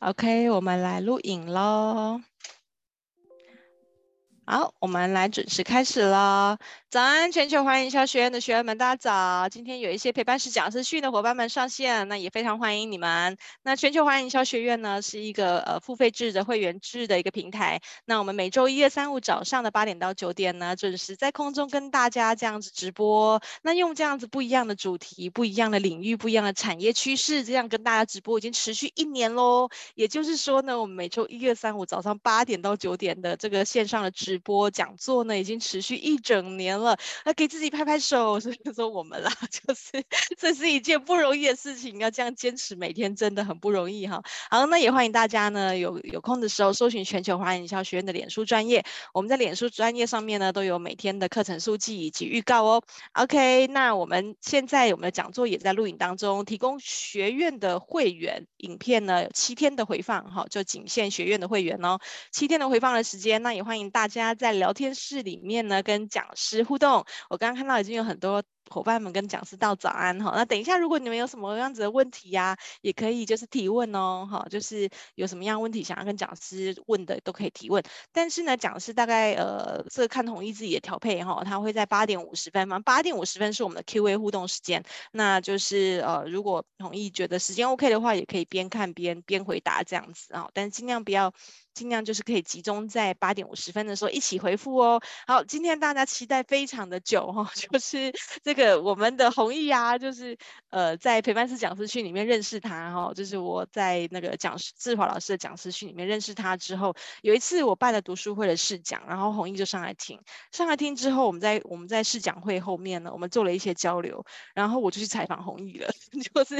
OK，我们来录影喽。好，我们来准时开始了。早安，全球华人营销学院的学员们，大家早！今天有一些陪伴式讲师训的伙伴们上线，那也非常欢迎你们。那全球华人营销学院呢，是一个呃付费制的会员制的一个平台。那我们每周一、二、三、五早上的八点到九点呢，准时在空中跟大家这样子直播。那用这样子不一样的主题、不一样的领域、不一样的产业趋势，这样跟大家直播已经持续一年喽。也就是说呢，我们每周一、二、三、五早上八点到九点的这个线上的直直播讲座呢，已经持续一整年了。那给自己拍拍手，所以说我们啦，就是这是一件不容易的事情，要这样坚持每天真的很不容易哈。好，那也欢迎大家呢，有有空的时候搜寻全球华人营销学院的脸书专业，我们在脸书专业上面呢都有每天的课程速记以及预告哦。OK，那我们现在我们的讲座也在录影当中，提供学院的会员影片呢有七天的回放哈，就仅限学院的会员哦，七天的回放的时间，那也欢迎大家他在聊天室里面呢跟讲师互动。我刚刚看到已经有很多伙伴们跟讲师道早安哈，那等一下如果你们有什么样子的问题呀、也可以就是提问哦哈，就是有什么样问题想要跟讲师问的都可以提问。但是呢，讲师大概呃这个看弘毅自己的调配哈，他会在八点五十分嘛，八点五十分是我们的 Q&A 互动时间，那就是呃如果弘毅觉得时间 OK 的话，也可以边看边边回答这样子啊，但是尽量不要。尽量就是可以集中在八点五十分的时候一起回复哦。好，今天大家期待非常的久哈、哦，就是这个我们的弘毅啊，就是呃在陪伴式讲师训里面认识他哈、哦，就是我在那个讲师志华老师的讲师训里面认识他之后，有一次我办了读书会的试讲，然后弘毅就上来听，上来听之后，我们在我们在试讲会后面呢，我们做了一些交流，然后我就去采访弘毅了，就是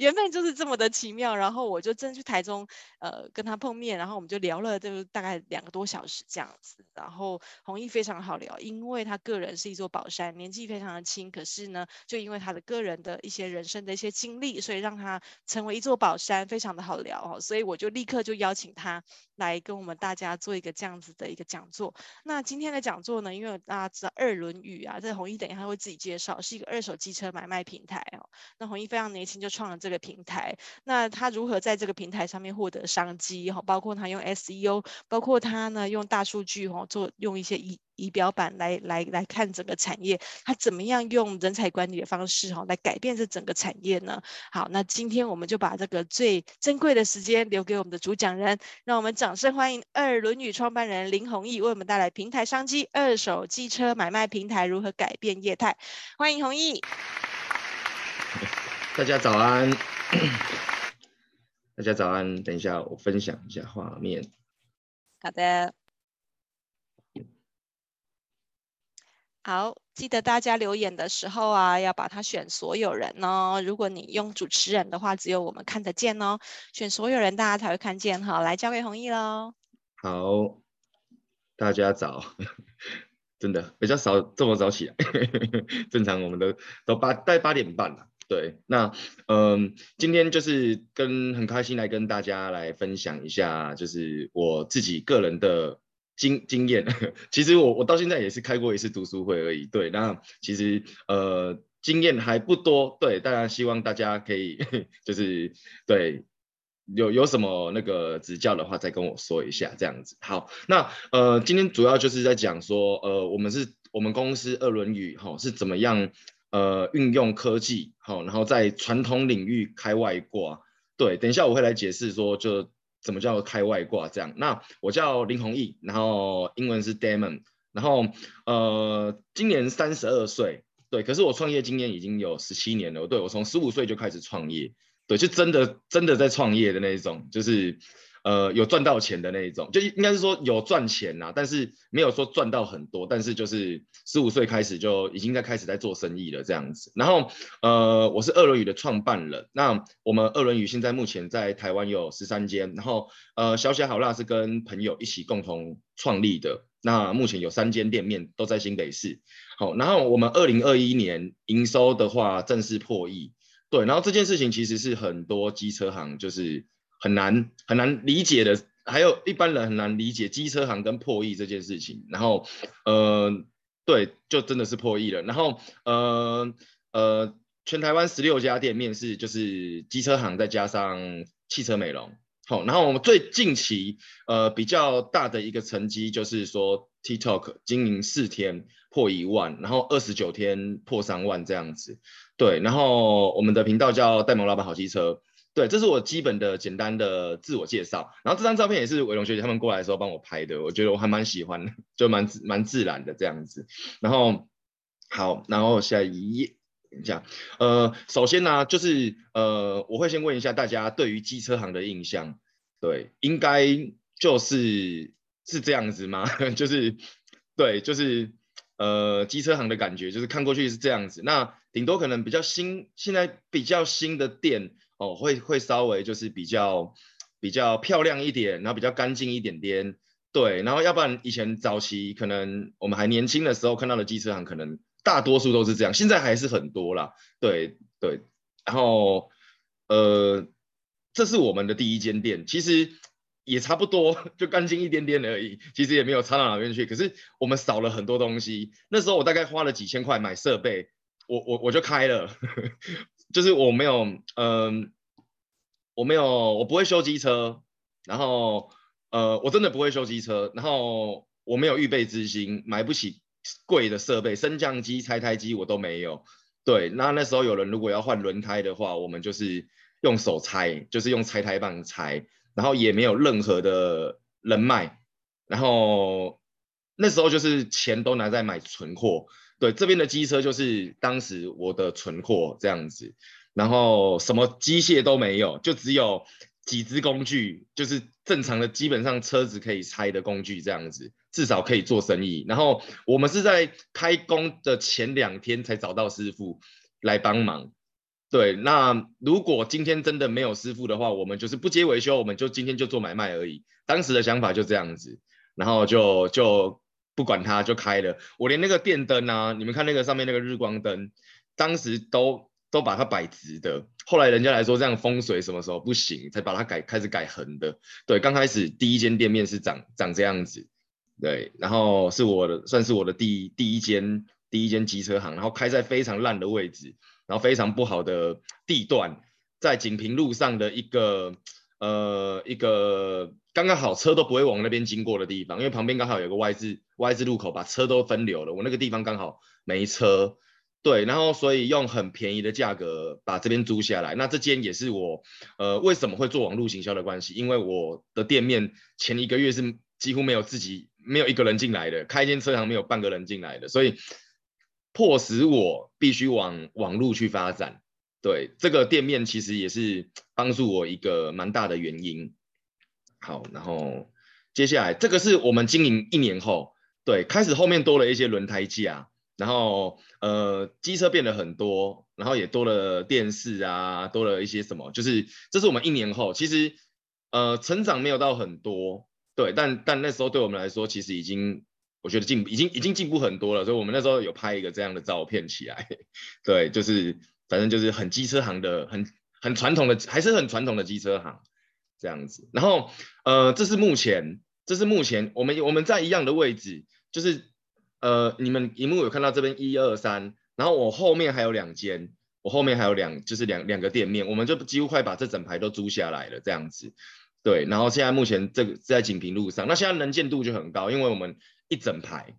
缘分就是这么的奇妙，然后我就真去台中呃跟他碰面，然后我们。就聊了就大概两个多小时这样子，然后弘毅非常好聊，因为他个人是一座宝山，年纪非常的轻，可是呢，就因为他的个人的一些人生的一些经历，所以让他成为一座宝山，非常的好聊哦，所以我就立刻就邀请他来跟我们大家做一个这样子的一个讲座。那今天的讲座呢，因为大家知道二轮雨啊，这弘毅等一下会自己介绍，是一个二手机车买卖平台哦。那弘毅非常年轻就创了这个平台，那他如何在这个平台上面获得商机哈，包括他用 SEO，包括他呢用大数据哈做用一些仪仪表板来来来看整个产业，他怎么样用人才管理的方式哈来改变这整个产业呢？好，那今天我们就把这个最珍贵的时间留给我们的主讲人，让我们掌声欢迎二轮语创办人林弘毅为我们带来平台商机，二手机车买卖平台如何改变业态？欢迎弘毅。大家早安。大家早安，等一下我分享一下画面。好的，好，记得大家留言的时候啊，要把它选所有人哦。如果你用主持人的话，只有我们看得见哦。选所有人，大家才会看见哈。来交给弘毅喽。好，大家早，真的比较少这么早起来，正常我们都都八大概八点半了。对，那嗯，今天就是跟很开心来跟大家来分享一下，就是我自己个人的经经验。其实我我到现在也是开过一次读书会而已。对，那其实呃经验还不多。对，当然希望大家可以 就是对有有什么那个指教的话，再跟我说一下这样子。好，那呃今天主要就是在讲说，呃我们是我们公司二轮语哈是怎么样。呃，运用科技，好，然后在传统领域开外挂，对，等一下我会来解释说，就怎么叫开外挂这样。那我叫林弘毅，然后英文是 Damon，然后呃，今年三十二岁，对，可是我创业经验已经有十七年了，对，我从十五岁就开始创业，对，就真的真的在创业的那一种，就是。呃，有赚到钱的那一种，就应该是说有赚钱呐，但是没有说赚到很多，但是就是十五岁开始就已经在开始在做生意了这样子。然后，呃，我是二轮语的创办人，那我们二轮语现在目前在台湾有十三间，然后呃，小小好辣是跟朋友一起共同创立的，那目前有三间店面都在新北市。好，然后我们二零二一年营收的话正式破亿，对，然后这件事情其实是很多机车行就是。很难很难理解的，还有一般人很难理解机车行跟破亿这件事情。然后，呃，对，就真的是破亿了。然后，呃呃，全台湾十六家店面是就是机车行再加上汽车美容，好，然后我们最近期呃比较大的一个成绩就是说，TikTok 经营四天破一万，然后二十九天破三万这样子。对，然后我们的频道叫戴蒙老板好机车。对，这是我基本的简单的自我介绍。然后这张照片也是伟龙学姐他们过来的时候帮我拍的，我觉得我还蛮喜欢的，就蛮蛮自然的这样子。然后好，然后下一页这样，呃，首先呢、就是呃，我会先问一下大家对于机车行的印象，对，应该就是是这样子吗？就是对，就是呃，机车行的感觉，就是看过去是这样子。那顶多可能比较新，现在比较新的店。哦，会会稍微就是比较比较漂亮一点，然后比较干净一点点，对，然后要不然以前早期可能我们还年轻的时候看到的机车行，可能大多数都是这样，现在还是很多啦，对对，然后呃，这是我们的第一间店，其实也差不多，就干净一点点而已，其实也没有差到哪边去，可是我们少了很多东西，那时候我大概花了几千块买设备，我我我就开了。就是我没有，嗯、我没有，我不会修机车，然后，呃，我真的不会修机车，然后我没有预备资金，买不起贵的设备，升降机、拆胎机我都没有。对，那那时候有人如果要换轮胎的话，我们就是用手拆，就是用拆胎棒拆，然后也没有任何的人脉，然后那时候就是钱都拿在买存货。对，这边的机车就是当时我的存货这样子，然后什么机械都没有，就只有几只工具，就是正常的基本上车子可以拆的工具这样子，至少可以做生意。然后我们是在开工的前两天才找到师傅来帮忙。对，那如果今天真的没有师傅的话，我们就是不接维修，我们就今天就做买卖而已。当时的想法就这样子，然后就就。不管它就开了，我连那个电灯啊，你们看那个上面那个日光灯，当时都都把它摆直的。后来人家来说这样风水什么时候不行，才把它改开始改横的。对，刚开始第一间店面是长长这样子，对，然后是我的算是我的第一第一间第一间机车行，然后开在非常烂的位置，然后非常不好的地段，在锦屏路上的一个呃一个。刚刚好车都不会往那边经过的地方，因为旁边刚好有个 Y 字 Y 字路口，把车都分流了。我那个地方刚好没车，对，然后所以用很便宜的价格把这边租下来。那这间也是我呃为什么会做网络行销的关系，因为我的店面前一个月是几乎没有自己没有一个人进来的，开间车行没有半个人进来的，所以迫使我必须往网络去发展。对，这个店面其实也是帮助我一个蛮大的原因。好，然后接下来这个是我们经营一年后，对，开始后面多了一些轮胎架，然后呃机车变得很多，然后也多了电视啊，多了一些什么，就是这是我们一年后，其实呃成长没有到很多，对，但但那时候对我们来说，其实已经我觉得进已经已经进步很多了，所以我们那时候有拍一个这样的照片起来，对，就是反正就是很机车行的，很很传统的，还是很传统的机车行。这样子，然后呃，这是目前，这是目前我们我们在一样的位置，就是呃，你们萤幕有看到这边一二三，然后我后面还有两间，我后面还有两就是两两个店面，我们就几乎快把这整排都租下来了，这样子，对，然后现在目前这个在锦屏路上，那现在能见度就很高，因为我们一整排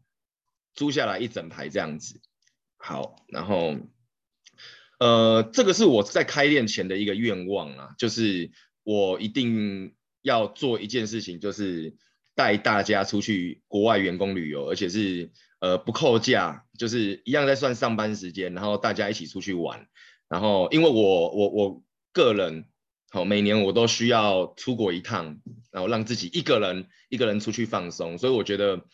租下来一整排这样子，好，然后呃，这个是我在开店前的一个愿望啊，就是。我一定要做一件事情，就是带大家出去国外员工旅游，而且是呃不扣假，就是一样在算上班时间，然后大家一起出去玩。然后因为我我我个人好每年我都需要出国一趟，然后让自己一个人一个人出去放松，所以我觉得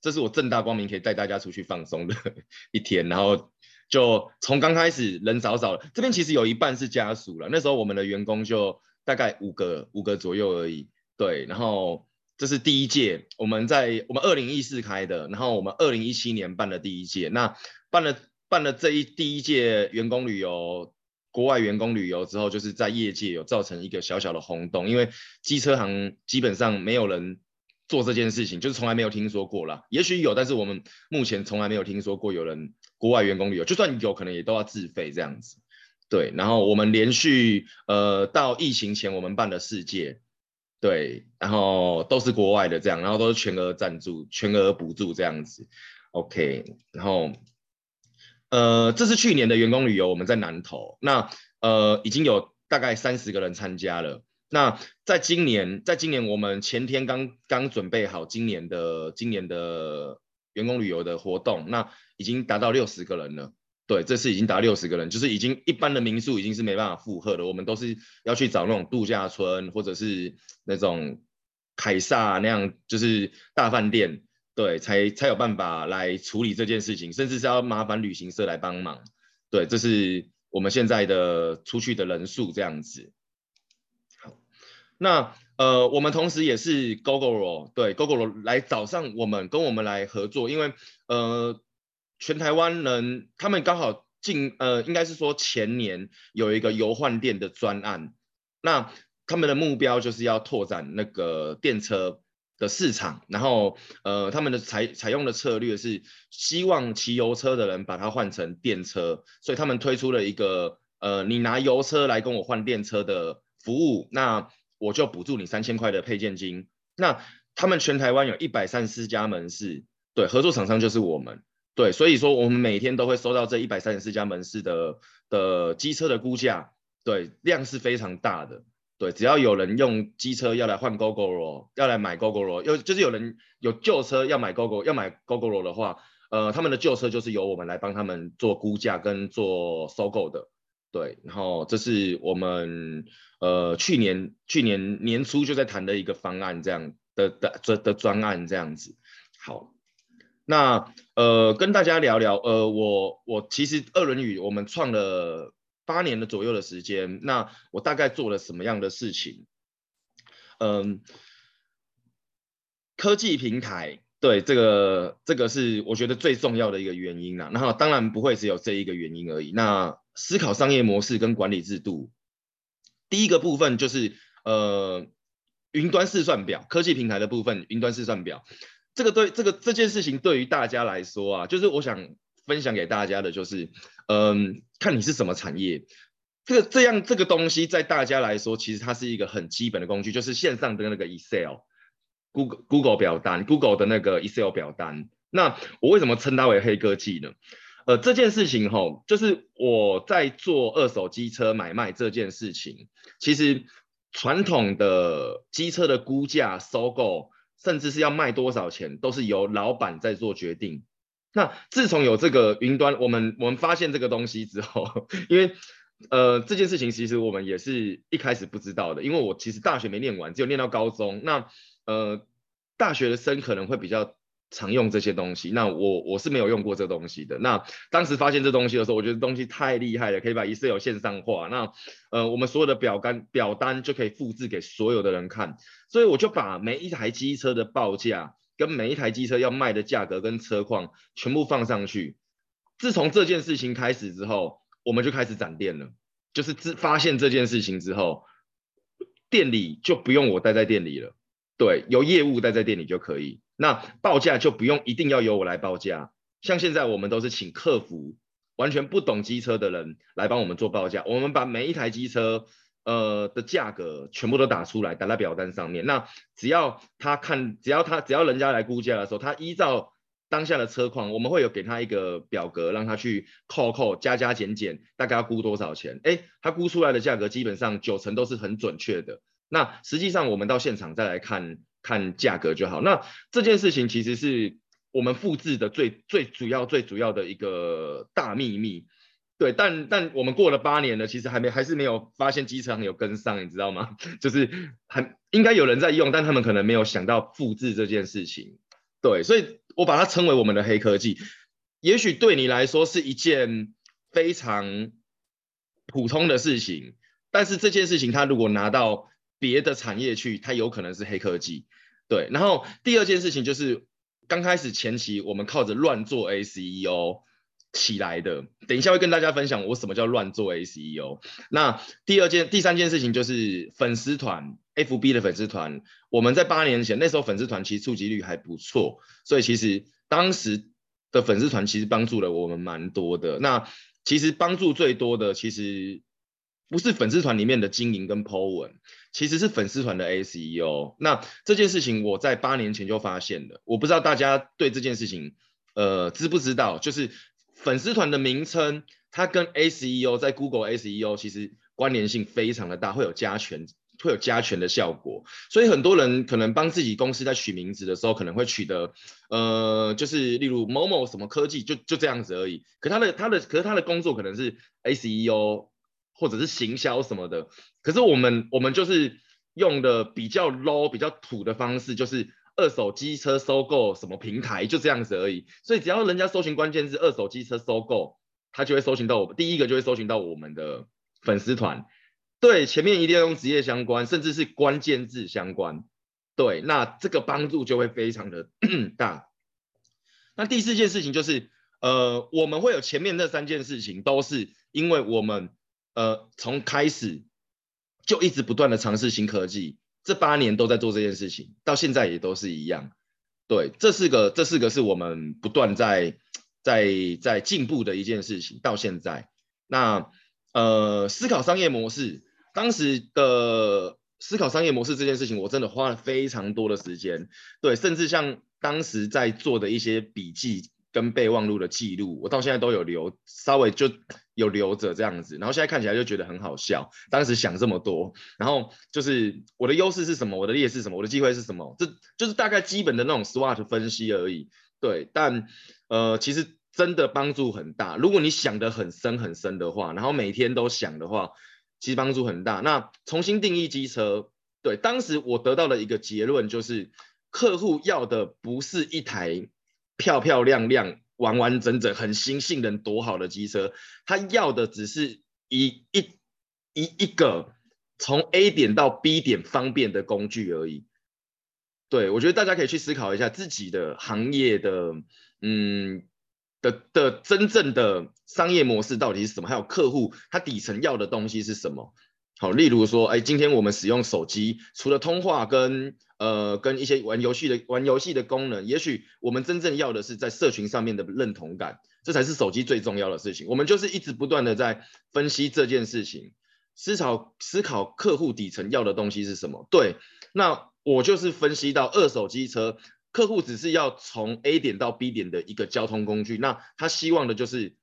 这是我正大光明可以带大家出去放松的 一天。然后就从刚开始人少少，这边其实有一半是家属了，那时候我们的员工就。大概五个五个左右而已，对，然后这是第一届，我们在我们二零一四开的，然后我们二零一七年办的第一届，那办了办了这一第一届员工旅游，国外员工旅游之后，就是在业界有造成一个小小的轰动，因为机车行基本上没有人做这件事情，就是从来没有听说过啦，也许有，但是我们目前从来没有听说过有人国外员工旅游，就算有可能也都要自费这样子。对，然后我们连续呃到疫情前，我们办了世界，对，然后都是国外的这样，然后都是全额赞助、全额补助这样子，OK，然后呃，这是去年的员工旅游，我们在南投，那呃已经有大概三十个人参加了。那在今年，在今年我们前天刚刚准备好今年的今年的员工旅游的活动，那已经达到六十个人了。对，这次已经达六十个人，就是已经一般的民宿已经是没办法负荷了。我们都是要去找那种度假村或者是那种凯撒那样，就是大饭店，对，才才有办法来处理这件事情，甚至是要麻烦旅行社来帮忙。对，这是我们现在的出去的人数这样子。好，那呃，我们同时也是 Gogoro，对，Gogoro 来找上我们，跟我们来合作，因为呃。全台湾人，他们刚好近呃，应该是说前年有一个油换电的专案，那他们的目标就是要拓展那个电车的市场，然后呃，他们的采采用的策略是希望骑油车的人把它换成电车，所以他们推出了一个呃，你拿油车来跟我换电车的服务，那我就补助你三千块的配件金。那他们全台湾有一百三十四家门市，对，合作厂商就是我们。对，所以说我们每天都会收到这一百三十四家门市的的机车的估价，对，量是非常大的。对，只要有人用机车要来换 Gogoro，要来买 Gogoro，又就是有人有旧车要买 Gogoro，要买 Gogoro 的话，呃，他们的旧车就是由我们来帮他们做估价跟做收购的。对，然后这是我们呃去年去年年初就在谈的一个方案，这样的的的的专案这样子。好。那呃，跟大家聊聊，呃，我我其实二轮语我们创了八年的左右的时间，那我大概做了什么样的事情？嗯，科技平台，对，这个这个是我觉得最重要的一个原因啦。然后当然不会只有这一个原因而已。那思考商业模式跟管理制度，第一个部分就是呃，云端试算表，科技平台的部分，云端试算表。这个对这个这件事情对于大家来说啊，就是我想分享给大家的，就是，嗯，看你是什么产业，这个这样这个东西在大家来说，其实它是一个很基本的工具，就是线上的那个 Excel，Google Google 表单，Google 的那个 Excel 表单。那我为什么称它为黑科技呢？呃，这件事情吼，就是我在做二手机车买卖这件事情，其实传统的机车的估价收购。甚至是要卖多少钱，都是由老板在做决定。那自从有这个云端，我们我们发现这个东西之后，因为呃这件事情其实我们也是一开始不知道的，因为我其实大学没念完，只有念到高中。那呃大学的生可能会比较。常用这些东西，那我我是没有用过这东西的。那当时发现这东西的时候，我觉得东西太厉害了，可以把 Excel 线上化。那呃，我们所有的表单表单就可以复制给所有的人看。所以我就把每一台机车的报价跟每一台机车要卖的价格跟车况全部放上去。自从这件事情开始之后，我们就开始展店了。就是自发现这件事情之后，店里就不用我待在店里了，对，由业务待在店里就可以。那报价就不用一定要由我来报价，像现在我们都是请客服，完全不懂机车的人来帮我们做报价。我们把每一台机车呃的价格全部都打出来，打在表单上面。那只要他看，只要他只要人家来估价的时候，他依照当下的车况，我们会有给他一个表格，让他去扣扣加加减减，大概要估多少钱？诶，他估出来的价格基本上九成都是很准确的。那实际上我们到现场再来看。看价格就好。那这件事情其实是我们复制的最最主要、最主要的一个大秘密，对。但但我们过了八年了，其实还没还是没有发现机场有跟上，你知道吗？就是很应该有人在用，但他们可能没有想到复制这件事情。对，所以我把它称为我们的黑科技。也许对你来说是一件非常普通的事情，但是这件事情它如果拿到别的产业去，它有可能是黑科技。对，然后第二件事情就是刚开始前期我们靠着乱做 SEO 起来的，等一下会跟大家分享我什么叫乱做 SEO。那第二件、第三件事情就是粉丝团，FB 的粉丝团，我们在八年前那时候粉丝团其实触及率还不错，所以其实当时的粉丝团其实帮助了我们蛮多的。那其实帮助最多的其实不是粉丝团里面的经营跟 po 文。其实是粉丝团的 SEO。那这件事情我在八年前就发现了，我不知道大家对这件事情呃知不知道，就是粉丝团的名称它跟 SEO 在 Google SEO 其实关联性非常的大，会有加权。会有加权的效果，所以很多人可能帮自己公司在取名字的时候，可能会取得，呃，就是例如某某什么科技，就就这样子而已。可他的他的，可是他的工作可能是 SEO 或者是行销什么的。可是我们我们就是用的比较 low、比较土的方式，就是二手机车收购什么平台，就这样子而已。所以只要人家搜寻关键字二手机车收购，他就会搜寻到我们，第一个就会搜寻到我们的粉丝团。对，前面一定要用职业相关，甚至是关键字相关。对，那这个帮助就会非常的 大。那第四件事情就是，呃，我们会有前面那三件事情，都是因为我们呃从开始就一直不断的尝试新科技，这八年都在做这件事情，到现在也都是一样。对，这四个这四个是我们不断在在在进步的一件事情，到现在。那呃，思考商业模式。当时的思考商业模式这件事情，我真的花了非常多的时间，对，甚至像当时在做的一些笔记跟备忘录的记录，我到现在都有留，稍微就有留着这样子。然后现在看起来就觉得很好笑，当时想这么多，然后就是我的优势是什么，我的劣势什么，我的机会是什么，这就是大概基本的那种 SWOT 分析而已。对，但呃，其实真的帮助很大。如果你想得很深很深的话，然后每天都想的话。其实帮助很大。那重新定义机车，对，当时我得到的一个结论就是，客户要的不是一台漂漂亮亮、完完整整、很新、性能多好的机车，他要的只是一一一一个从 A 点到 B 点方便的工具而已。对，我觉得大家可以去思考一下自己的行业的，嗯。的的真正的商业模式到底是什么？还有客户他底层要的东西是什么？好，例如说，哎，今天我们使用手机，除了通话跟呃跟一些玩游戏的玩游戏的功能，也许我们真正要的是在社群上面的认同感，这才是手机最重要的事情。我们就是一直不断的在分析这件事情，思考思考客户底层要的东西是什么？对，那我就是分析到二手机车。客户只是要从 A 点到 B 点的一个交通工具，那他希望的就是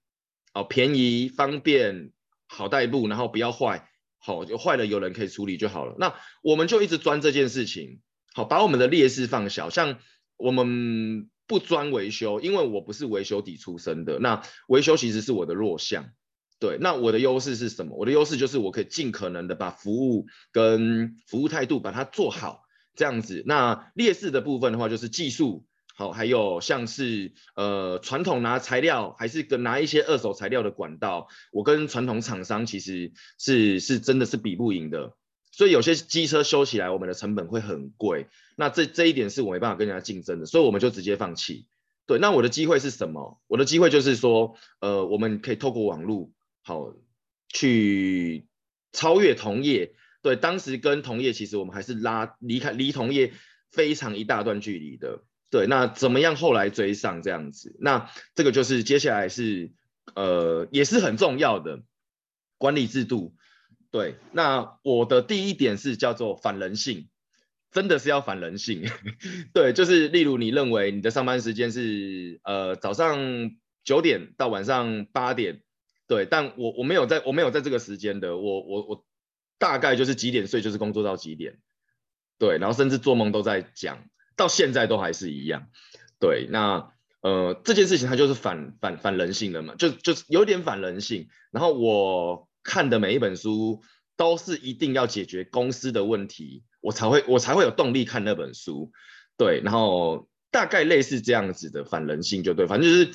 哦便宜、方便、好代步，然后不要坏，好就坏了有人可以处理就好了。那我们就一直钻这件事情，好把我们的劣势放小，像我们不专维修，因为我不是维修底出身的，那维修其实是我的弱项。对，那我的优势是什么？我的优势就是我可以尽可能的把服务跟服务态度把它做好。这样子，那劣势的部分的话，就是技术好，还有像是呃传统拿材料，还是跟拿一些二手材料的管道，我跟传统厂商其实是是真的是比不赢的，所以有些机车修起来，我们的成本会很贵，那这这一点是我没办法跟人家竞争的，所以我们就直接放弃。对，那我的机会是什么？我的机会就是说，呃，我们可以透过网络好去超越同业。对，当时跟同业其实我们还是拉离开离同业非常一大段距离的。对，那怎么样后来追上这样子？那这个就是接下来是呃也是很重要的管理制度。对，那我的第一点是叫做反人性，真的是要反人性。对，就是例如你认为你的上班时间是呃早上九点到晚上八点，对，但我我没有在我没有在这个时间的，我我我。大概就是几点睡，就是工作到几点，对，然后甚至做梦都在讲，到现在都还是一样，对，那呃这件事情它就是反反反人性的嘛，就就是有点反人性。然后我看的每一本书都是一定要解决公司的问题，我才会我才会有动力看那本书，对，然后大概类似这样子的反人性就对，反正就是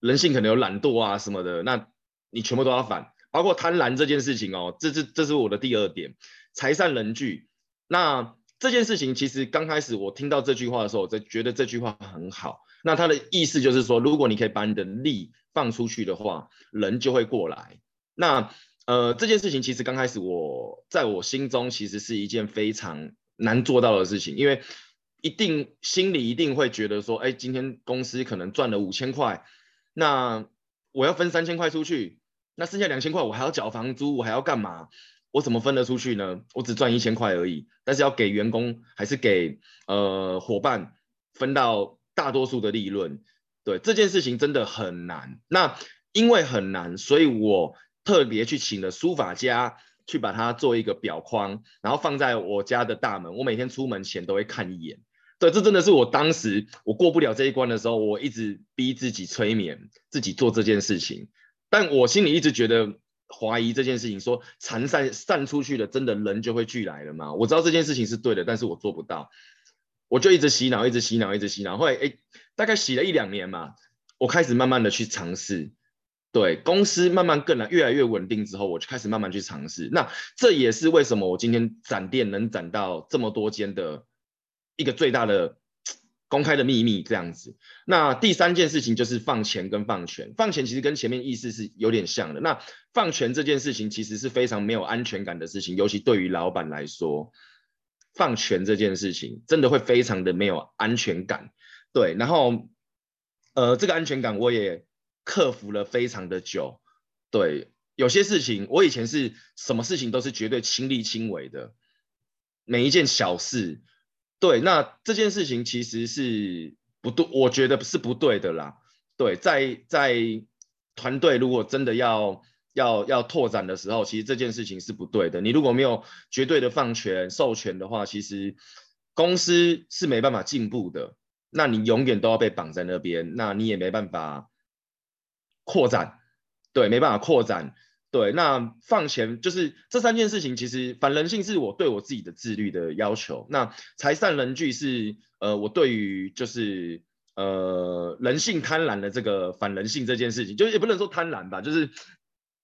人性可能有懒惰啊什么的，那你全部都要反。包括贪婪这件事情哦，这是这是我的第二点，财散人聚。那这件事情其实刚开始我听到这句话的时候，我就觉得这句话很好。那它的意思就是说，如果你可以把你的力放出去的话，人就会过来。那呃，这件事情其实刚开始我在我心中其实是一件非常难做到的事情，因为一定心里一定会觉得说，哎，今天公司可能赚了五千块，那我要分三千块出去。那剩下两千块，我还要缴房租，我还要干嘛？我怎么分得出去呢？我只赚一千块而已，但是要给员工还是给呃伙伴分到大多数的利润？对，这件事情真的很难。那因为很难，所以我特别去请了书法家去把它做一个表框，然后放在我家的大门。我每天出门前都会看一眼。对，这真的是我当时我过不了这一关的时候，我一直逼自己催眠自己做这件事情。但我心里一直觉得怀疑这件事情，说禅散散出去了，真的人就会聚来了吗？我知道这件事情是对的，但是我做不到。我就一直洗脑，一直洗脑，一直洗脑。后来哎，大概洗了一两年嘛，我开始慢慢的去尝试。对，公司慢慢更来越来越稳定之后，我就开始慢慢去尝试。那这也是为什么我今天展店能展到这么多间的一个最大的。公开的秘密这样子，那第三件事情就是放钱跟放权。放钱其实跟前面意思是有点像的。那放权这件事情其实是非常没有安全感的事情，尤其对于老板来说，放权这件事情真的会非常的没有安全感。对，然后呃，这个安全感我也克服了非常的久。对，有些事情我以前是什么事情都是绝对亲力亲为的，每一件小事。对，那这件事情其实是不对，我觉得是不对的啦。对，在在团队如果真的要要要拓展的时候，其实这件事情是不对的。你如果没有绝对的放权授权的话，其实公司是没办法进步的。那你永远都要被绑在那边，那你也没办法扩展，对，没办法扩展。对，那放钱就是这三件事情，其实反人性是我对我自己的自律的要求。那财散人聚是呃，我对于就是呃人性贪婪的这个反人性这件事情，就也不能说贪婪吧，就是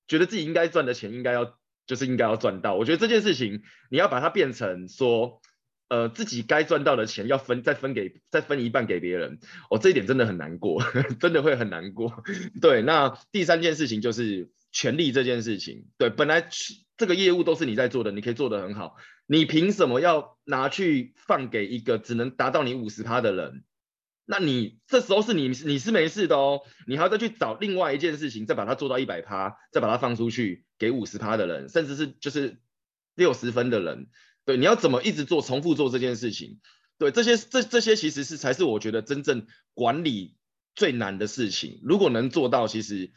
觉得自己应该赚的钱应该要就是应该要赚到。我觉得这件事情你要把它变成说，呃自己该赚到的钱要分再分给再分一半给别人，我、哦、这一点真的很难过，真的会很难过。对，那第三件事情就是。权力这件事情，对，本来这个业务都是你在做的，你可以做得很好，你凭什么要拿去放给一个只能达到你五十趴的人？那你这时候是你你是没事的哦，你还要再去找另外一件事情，再把它做到一百趴，再把它放出去给五十趴的人，甚至是就是六十分的人，对，你要怎么一直做重复做这件事情？对，这些这这些其实是才是我觉得真正管理最难的事情，如果能做到，其实。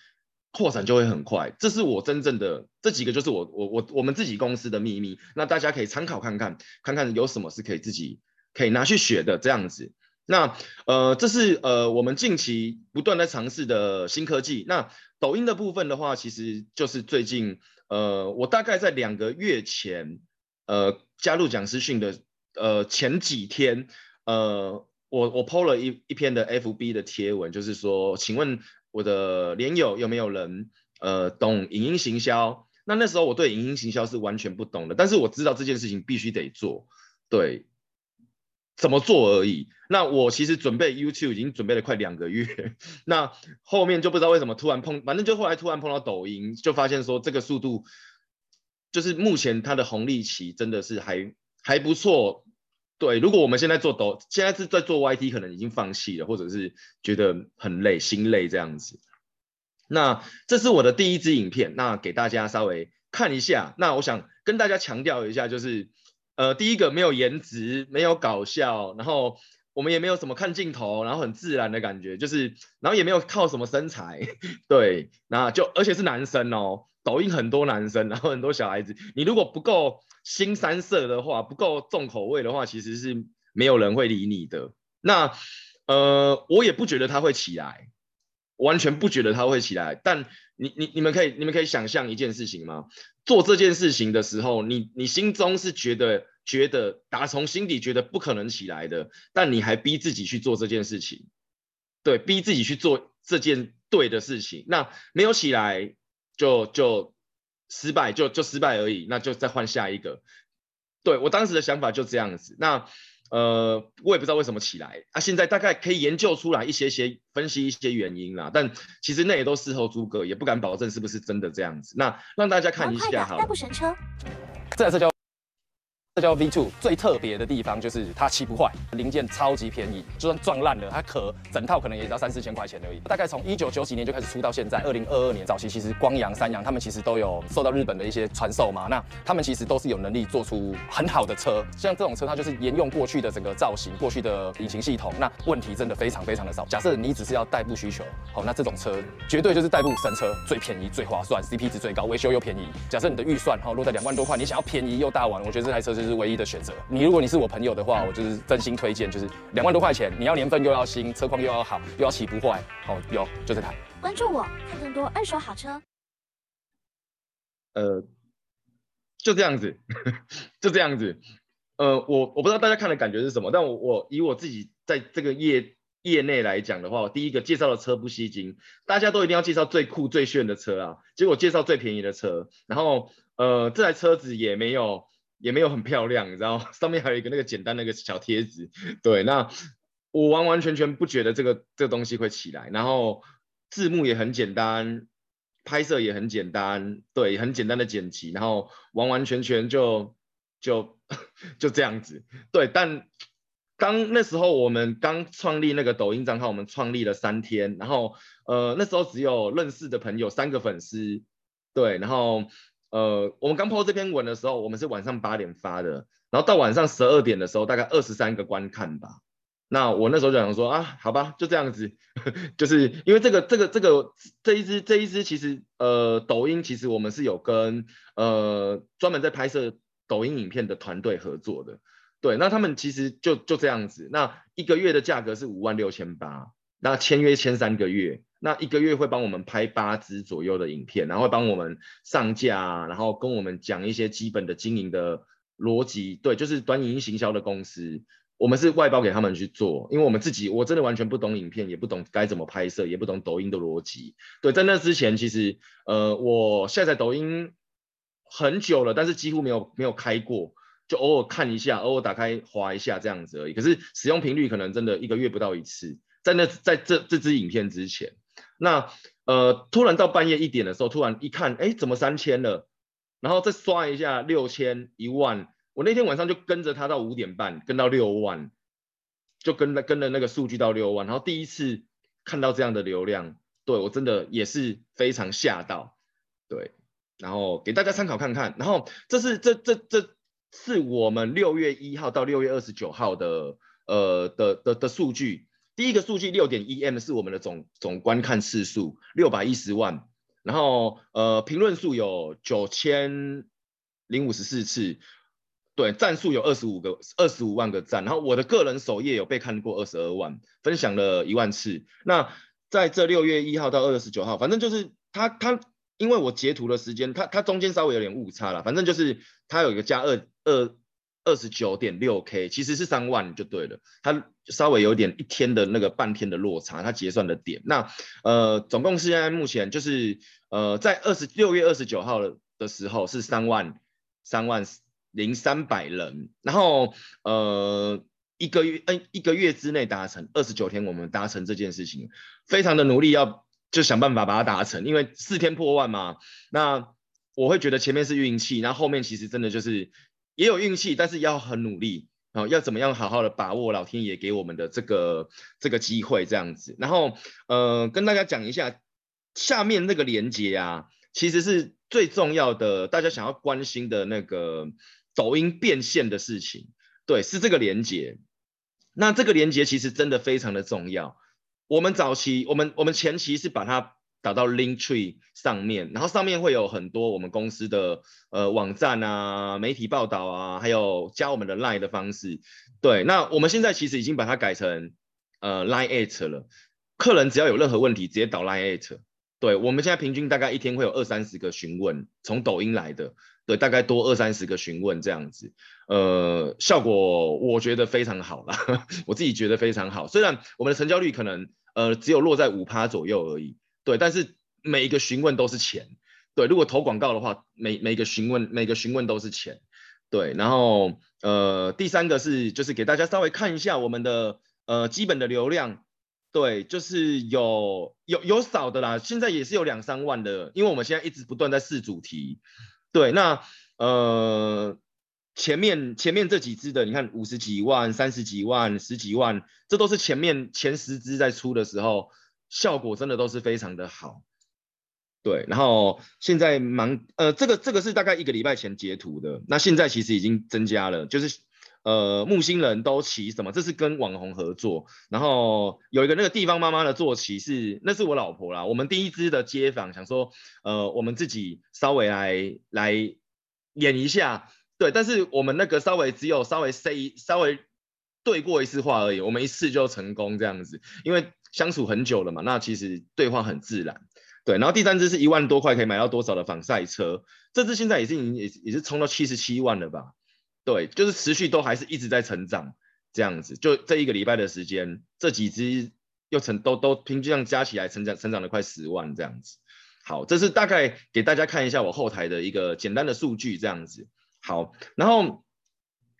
扩展就会很快，这是我真正的这几个就是我我我我们自己公司的秘密，那大家可以参考看看，看看有什么是可以自己可以拿去学的这样子。那呃，这是呃我们近期不断在尝试的新科技。那抖音的部分的话，其实就是最近呃我大概在两个月前呃加入讲师训的呃前几天呃我我 po 了一一篇的 FB 的贴文，就是说，请问。我的连友有没有人呃懂影音行销？那那时候我对影音行销是完全不懂的，但是我知道这件事情必须得做，对，怎么做而已。那我其实准备 YouTube 已经准备了快两个月，那后面就不知道为什么突然碰，反正就后来突然碰到抖音，就发现说这个速度就是目前它的红利期真的是还还不错。对，如果我们现在做抖，现在是在做 YT，可能已经放弃了，或者是觉得很累、心累这样子。那这是我的第一支影片，那给大家稍微看一下。那我想跟大家强调一下，就是呃，第一个没有颜值，没有搞笑，然后我们也没有什么看镜头，然后很自然的感觉，就是然后也没有靠什么身材，对，那就而且是男生哦。抖音很多男生，然后很多小孩子。你如果不够新三色的话，不够重口味的话，其实是没有人会理你的。那呃，我也不觉得他会起来，完全不觉得他会起来。但你你你们可以你们可以想象一件事情吗？做这件事情的时候，你你心中是觉得觉得打从心底觉得不可能起来的，但你还逼自己去做这件事情，对，逼自己去做这件对的事情，那没有起来。就就失败，就就失败而已，那就再换下一个。对，我当时的想法就这样子。那呃，我也不知道为什么起来啊。现在大概可以研究出来一些些，分析一些原因啦。但其实那也都事后诸葛，也不敢保证是不是真的这样子。那让大家看一下好了。代步神车，这台车叫这叫 V2，最特别的地方就是它漆不坏，零件超级便宜，就算撞烂了，它壳整套可能也只要三四千块钱而已。大概从一九九几年就开始出到现在，二零二二年早期其实光阳、三阳他们其实都有受到日本的一些传授嘛，那他们其实都是有能力做出很好的车，像这种车它就是沿用过去的整个造型、过去的引擎系统，那问题真的非常非常的少。假设你只是要代步需求，好，那这种车绝对就是代步神车，最便宜、最划算，CP 值最高，维修又便宜。假设你的预算哈落在两万多块，你想要便宜又大碗，我觉得这台车是就是唯一的选择。你如果你是我朋友的话，我就是真心推荐，就是两万多块钱，你要年份又要新，车况又要好，又要骑不坏，好，有就这台。关注我，看更多二手好车。呃，就这样子，就这样子。呃，我我不知道大家看的感觉是什么，但我我以我自己在这个业业内来讲的话，我第一个介绍的车不吸睛，大家都一定要介绍最酷最炫的车啊，结果介绍最便宜的车，然后呃，这台车子也没有。也没有很漂亮，你知道，上面还有一个那个简单那个小贴纸。对，那我完完全全不觉得这个这个东西会起来。然后字幕也很简单，拍摄也很简单，对，很简单的剪辑，然后完完全全就就 就这样子。对，但当那时候我们刚创立那个抖音账号，我们创立了三天，然后呃那时候只有认识的朋友三个粉丝，对，然后。呃，我们刚 po 这篇文的时候，我们是晚上八点发的，然后到晚上十二点的时候，大概二十三个观看吧。那我那时候就想说啊，好吧，就这样子，就是因为这个这个这个这一支这一支其实呃，抖音其实我们是有跟呃专门在拍摄抖音影片的团队合作的，对，那他们其实就就这样子，那一个月的价格是五万六千八，那签约签三个月。那一个月会帮我们拍八支左右的影片，然后帮我们上架，然后跟我们讲一些基本的经营的逻辑。对，就是短影音行销的公司，我们是外包给他们去做，因为我们自己我真的完全不懂影片，也不懂该怎么拍摄，也不懂抖音的逻辑。对，在那之前，其实呃，我下载抖音很久了，但是几乎没有没有开过，就偶尔看一下，偶尔打开滑一下这样子而已。可是使用频率可能真的一个月不到一次，在那在这这支影片之前。那呃，突然到半夜一点的时候，突然一看，哎，怎么三千了？然后再刷一下六千、一万。我那天晚上就跟着他到五点半，跟到六万，就跟了跟了那个数据到六万。然后第一次看到这样的流量，对我真的也是非常吓到。对，然后给大家参考看看。然后这是这这这是我们六月一号到六月二十九号的呃的的的，的数据。第一个数据六点一 M 是我们的总总观看次数六百一十万，然后呃评论数有九千零五十四次，对，赞数有二十五个二十五万个赞，然后我的个人首页有被看过二十二万，分享了一万次。那在这六月一号到二十九号，反正就是他他因为我截图的时间，他他中间稍微有点误差了，反正就是他有一个加二二。二十九点六 K 其实是三万就对了，它稍微有点一天的那个半天的落差，它结算的点。那呃，总共是现在目前就是呃，在二十六月二十九号的时候是三万三万零三百人，然后呃一个月嗯一个月之内达成二十九天，我们达成这件事情，非常的努力要就想办法把它达成，因为四天破万嘛。那我会觉得前面是运气，那后面其实真的就是。也有运气，但是要很努力啊！要怎么样好好的把握老天爷给我们的这个这个机会，这样子。然后，呃，跟大家讲一下，下面那个连接啊，其实是最重要的，大家想要关心的那个抖音变现的事情。对，是这个连接。那这个连接其实真的非常的重要。我们早期，我们我们前期是把它。打到 Linktree 上面，然后上面会有很多我们公司的呃网站啊、媒体报道啊，还有加我们的 Line 的方式。对，那我们现在其实已经把它改成呃 Line@ 了。客人只要有任何问题，直接导 Line@。对，我们现在平均大概一天会有二三十个询问，从抖音来的，对，大概多二三十个询问这样子。呃，效果我觉得非常好啦，我自己觉得非常好。虽然我们的成交率可能呃只有落在五趴左右而已。对，但是每一个询问都是钱。对，如果投广告的话，每每个询问每个询问都是钱。对，然后呃，第三个是就是给大家稍微看一下我们的呃基本的流量。对，就是有有有少的啦，现在也是有两三万的，因为我们现在一直不断在试主题。对，那呃前面前面这几支的，你看五十几万、三十几万、十几万，这都是前面前十支在出的时候，效果真的都是非常的好。对，然后现在忙，呃，这个这个是大概一个礼拜前截图的，那现在其实已经增加了，就是呃木星人都骑什么？这是跟网红合作，然后有一个那个地方妈妈的坐骑是，那是我老婆啦。我们第一支的街访想说，呃，我们自己稍微来来演一下，对，但是我们那个稍微只有稍微 say 稍微对过一次话而已，我们一次就成功这样子，因为相处很久了嘛，那其实对话很自然。对，然后第三支是一万多块可以买到多少的防晒车？这支现在也是已经也也是冲到七十七万了吧？对，就是持续都还是一直在成长这样子。就这一个礼拜的时间，这几支又成都都平均上加起来成长成长了快十万这样子。好，这是大概给大家看一下我后台的一个简单的数据这样子。好，然后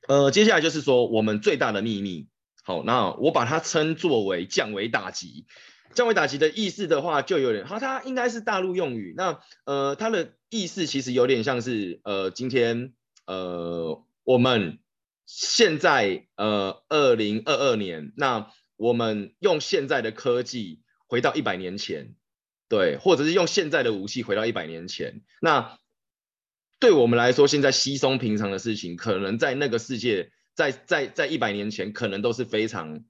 呃接下来就是说我们最大的秘密。好，那我把它称作为降维打击。降维打击的意思的话，就有点，好，它应该是大陆用语。那呃，它的意思其实有点像是，呃，今天呃，我们现在呃，二零二二年，那我们用现在的科技回到一百年前，对，或者是用现在的武器回到一百年前。那对我们来说，现在稀松平常的事情，可能在那个世界，在在在一百年前，可能都是非常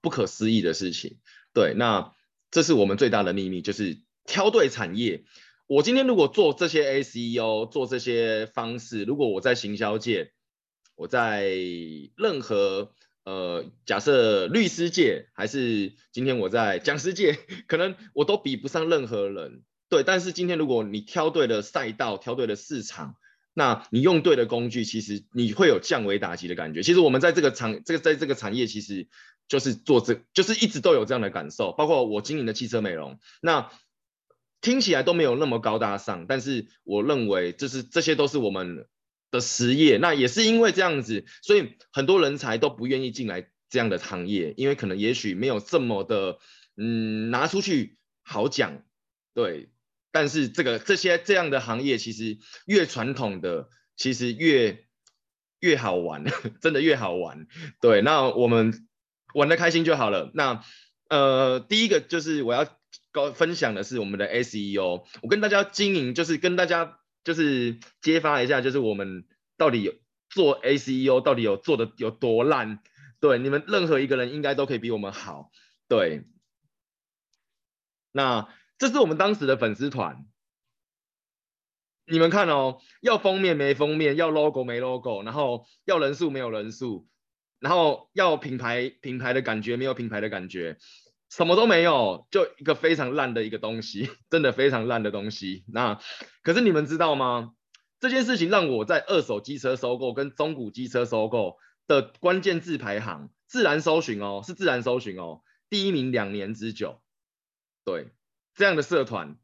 不可思议的事情。对，那这是我们最大的秘密，就是挑对产业。我今天如果做这些 SEO，做这些方式，如果我在行销界，我在任何呃，假设律师界，还是今天我在讲师界，可能我都比不上任何人。对，但是今天如果你挑对了赛道，挑对了市场，那你用对的工具，其实你会有降维打击的感觉。其实我们在这个产，这个在这个产业，其实。就是做这，就是一直都有这样的感受，包括我经营的汽车美容，那听起来都没有那么高大上，但是我认为就是这些都是我们的实业，那也是因为这样子，所以很多人才都不愿意进来这样的行业，因为可能也许没有这么的，嗯，拿出去好讲，对，但是这个这些这样的行业其实越传统的，其实越越好玩，真的越好玩，对，那我们。玩的开心就好了。那呃，第一个就是我要高分享的是我们的 SEO。我跟大家经营，就是跟大家就是揭发一下，就是我们到底有做 SEO 到底有做的有多烂。对，你们任何一个人应该都可以比我们好。对。那这是我们当时的粉丝团。你们看哦，要封面没封面，要 logo 没 logo，然后要人数没有人数。然后要品牌品牌的感觉，没有品牌的感觉，什么都没有，就一个非常烂的一个东西，真的非常烂的东西。那可是你们知道吗？这件事情让我在二手机车收购跟中古机车收购的关键字排行，自然搜寻哦，是自然搜寻哦，第一名两年之久。对，这样的社团，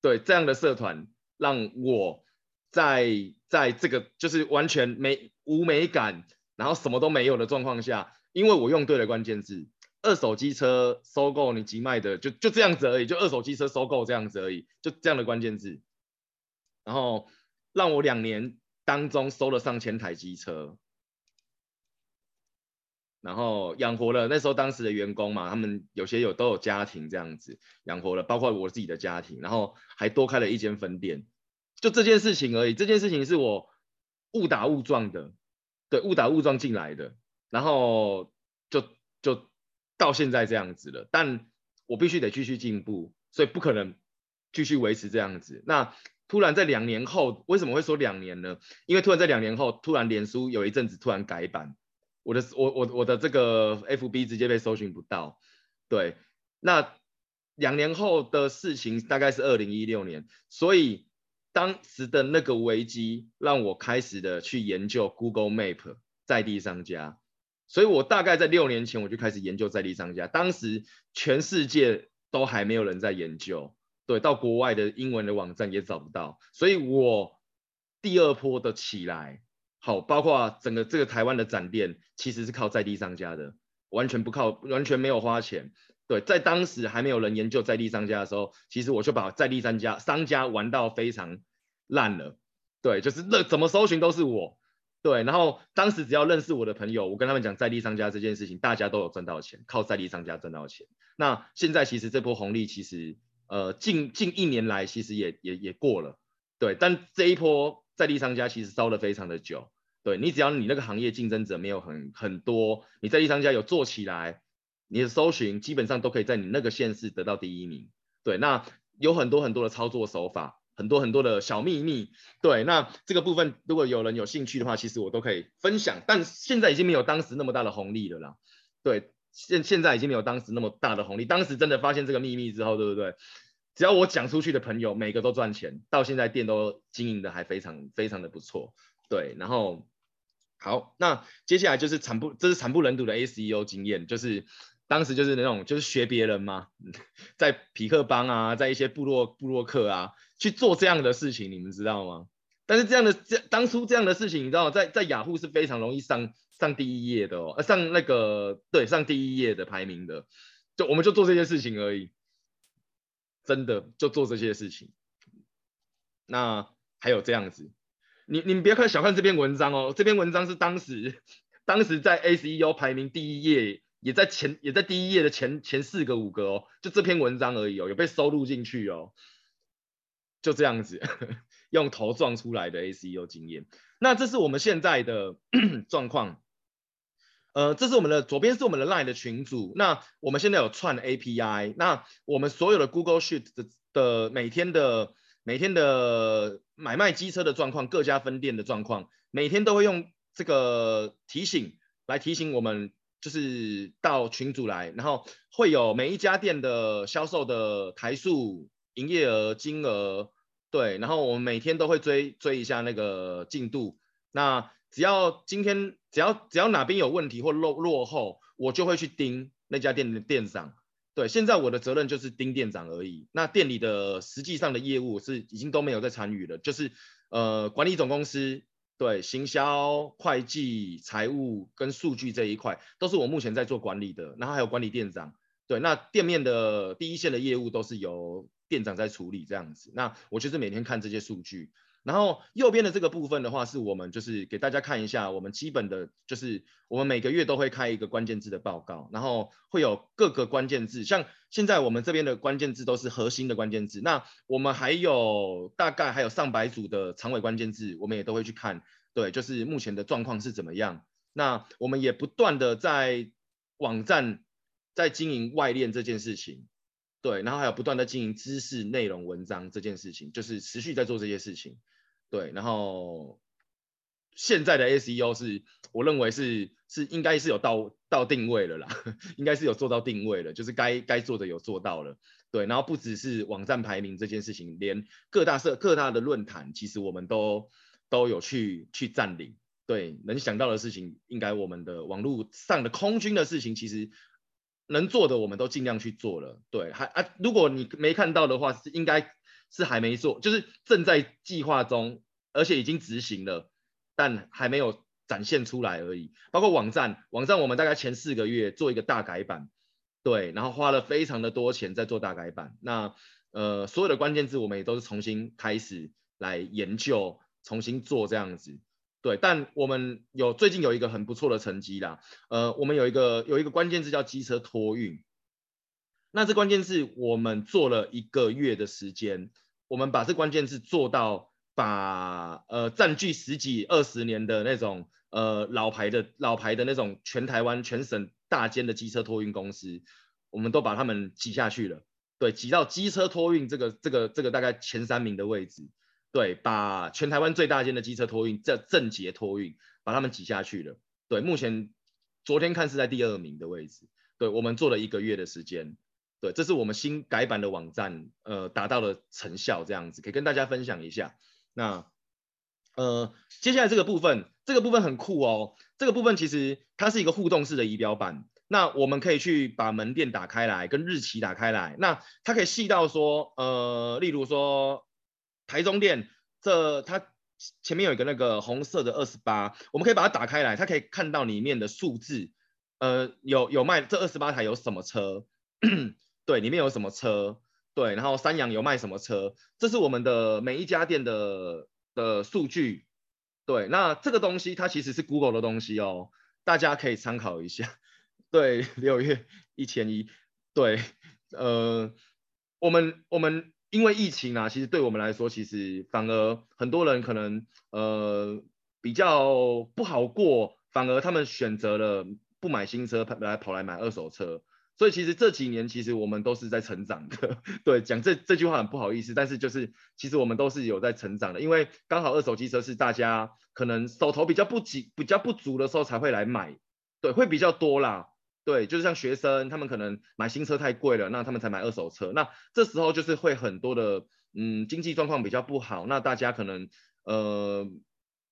对，这样的社团让我在在这个就是完全没无美感。然后什么都没有的状况下，因为我用对了关键字，二手机车收购你即卖的就就这样子而已，就二手机车收购这样子而已，就这样的关键字，然后让我两年当中收了上千台机车，然后养活了那时候当时的员工嘛，他们有些有都有家庭这样子养活了，包括我自己的家庭，然后还多开了一间分店，就这件事情而已，这件事情是我误打误撞的。对，误打误撞进来的，然后就就到现在这样子了。但我必须得继续进步，所以不可能继续维持这样子。那突然在两年后，为什么会说两年呢？因为突然在两年后，突然脸书有一阵子突然改版，我的我我我的这个 FB 直接被搜寻不到。对，那两年后的事情大概是二零一六年，所以。当时的那个危机让我开始的去研究 Google Map 在地商家，所以我大概在六年前我就开始研究在地商家。当时全世界都还没有人在研究，对，到国外的英文的网站也找不到，所以我第二波的起来，好，包括整个这个台湾的展店，其实是靠在地商家的，完全不靠，完全没有花钱。对，在当时还没有人研究在地商家的时候，其实我就把在地商家商家玩到非常烂了。对，就是那怎么搜寻都是我。对，然后当时只要认识我的朋友，我跟他们讲在地商家这件事情，大家都有赚到钱，靠在地商家赚到钱。那现在其实这波红利其实呃近近一年来其实也也也过了，对，但这一波在地商家其实烧得非常的久。对，你只要你那个行业竞争者没有很很多，你在地商家有做起来，你的搜寻基本上都可以在你那个县市得到第一名。对，那有很多很多的操作手法，很多很多的小秘密。对，那这个部分如果有人有兴趣的话，其实我都可以分享。但现在已经没有当时那么大的红利了啦。对，现现在已经没有当时那么大的红利。当时真的发现这个秘密之后，对不对？只要我讲出去的朋友每个都赚钱，到现在店都经营的还非常非常的不错。对，然后。好，那接下来就是惨不，这是惨不忍睹的 SEO 经验，就是当时就是那种就是学别人嘛，在皮克邦啊，在一些部落部落客啊去做这样的事情，你们知道吗？但是这样的这当初这样的事情，你知道在在雅虎是非常容易上上第一页的哦，上那个对上第一页的排名的，就我们就做这些事情而已，真的就做这些事情。那还有这样子。你你们别看小看这篇文章哦，这篇文章是当时当时在 SEO 排名第一页，也在前也在第一页的前前四个五个哦，就这篇文章而已哦，有被收录进去哦，就这样子 用头撞出来的 SEO 经验。那这是我们现在的 状况，呃，这是我们的左边是我们的 Line 的群组，那我们现在有串 API，那我们所有的 Google Sheet 的的每天的。每天的买卖机车的状况，各家分店的状况，每天都会用这个提醒来提醒我们，就是到群组来，然后会有每一家店的销售的台数、营业额、金额，对，然后我们每天都会追追一下那个进度。那只要今天只要只要哪边有问题或落落后，我就会去盯那家店的店长。对，现在我的责任就是盯店长而已。那店里的实际上的业务是已经都没有在参与了，就是呃管理总公司，对，行销、会计、财务跟数据这一块都是我目前在做管理的。然后还有管理店长，对，那店面的第一线的业务都是由店长在处理这样子。那我就是每天看这些数据。然后右边的这个部分的话，是我们就是给大家看一下，我们基本的就是我们每个月都会开一个关键字的报告，然后会有各个关键字，像现在我们这边的关键字都是核心的关键字，那我们还有大概还有上百组的长尾关键字，我们也都会去看，对，就是目前的状况是怎么样。那我们也不断的在网站在经营外链这件事情，对，然后还有不断的经营知识内容文章这件事情，就是持续在做这些事情。对，然后现在的 SEO 是，我认为是是应该是有到到定位了啦，应该是有做到定位了，就是该该做的有做到了。对，然后不只是网站排名这件事情，连各大社各大的论坛，其实我们都都有去去占领。对，能想到的事情，应该我们的网络上的空军的事情，其实能做的我们都尽量去做了。对，还啊，如果你没看到的话，是应该。是还没做，就是正在计划中，而且已经执行了，但还没有展现出来而已。包括网站，网站我们大概前四个月做一个大改版，对，然后花了非常的多钱在做大改版。那呃，所有的关键字我们也都是重新开始来研究，重新做这样子，对。但我们有最近有一个很不错的成绩啦，呃，我们有一个有一个关键字叫机车托运，那这关键字我们做了一个月的时间。我们把这关键字做到把呃占据十几二十年的那种呃老牌的老牌的那种全台湾全省大间的机车托运公司，我们都把他们挤下去了，对，挤到机车托运这个这个这个大概前三名的位置，对，把全台湾最大间的机车托运叫正捷托运，把他们挤下去了，对，目前昨天看是在第二名的位置，对，我们做了一个月的时间。对，这是我们新改版的网站，呃，达到了成效，这样子可以跟大家分享一下。那，呃，接下来这个部分，这个部分很酷哦。这个部分其实它是一个互动式的仪表板。那我们可以去把门店打开来，跟日期打开来。那它可以细到说，呃，例如说台中店，这它前面有一个那个红色的二十八，我们可以把它打开来，它可以看到里面的数字，呃，有有卖这二十八台有什么车。对，里面有什么车？对，然后三洋有卖什么车？这是我们的每一家店的的数据。对，那这个东西它其实是 Google 的东西哦，大家可以参考一下。对，六月一千一，对，呃，我们我们因为疫情啊，其实对我们来说，其实反而很多人可能呃比较不好过，反而他们选择了不买新车，来跑来买二手车。所以其实这几年其实我们都是在成长的，对，讲这这句话很不好意思，但是就是其实我们都是有在成长的，因为刚好二手机车是大家可能手头比较不紧、比较不足的时候才会来买，对，会比较多啦，对，就是像学生他们可能买新车太贵了，那他们才买二手车，那这时候就是会很多的，嗯，经济状况比较不好，那大家可能呃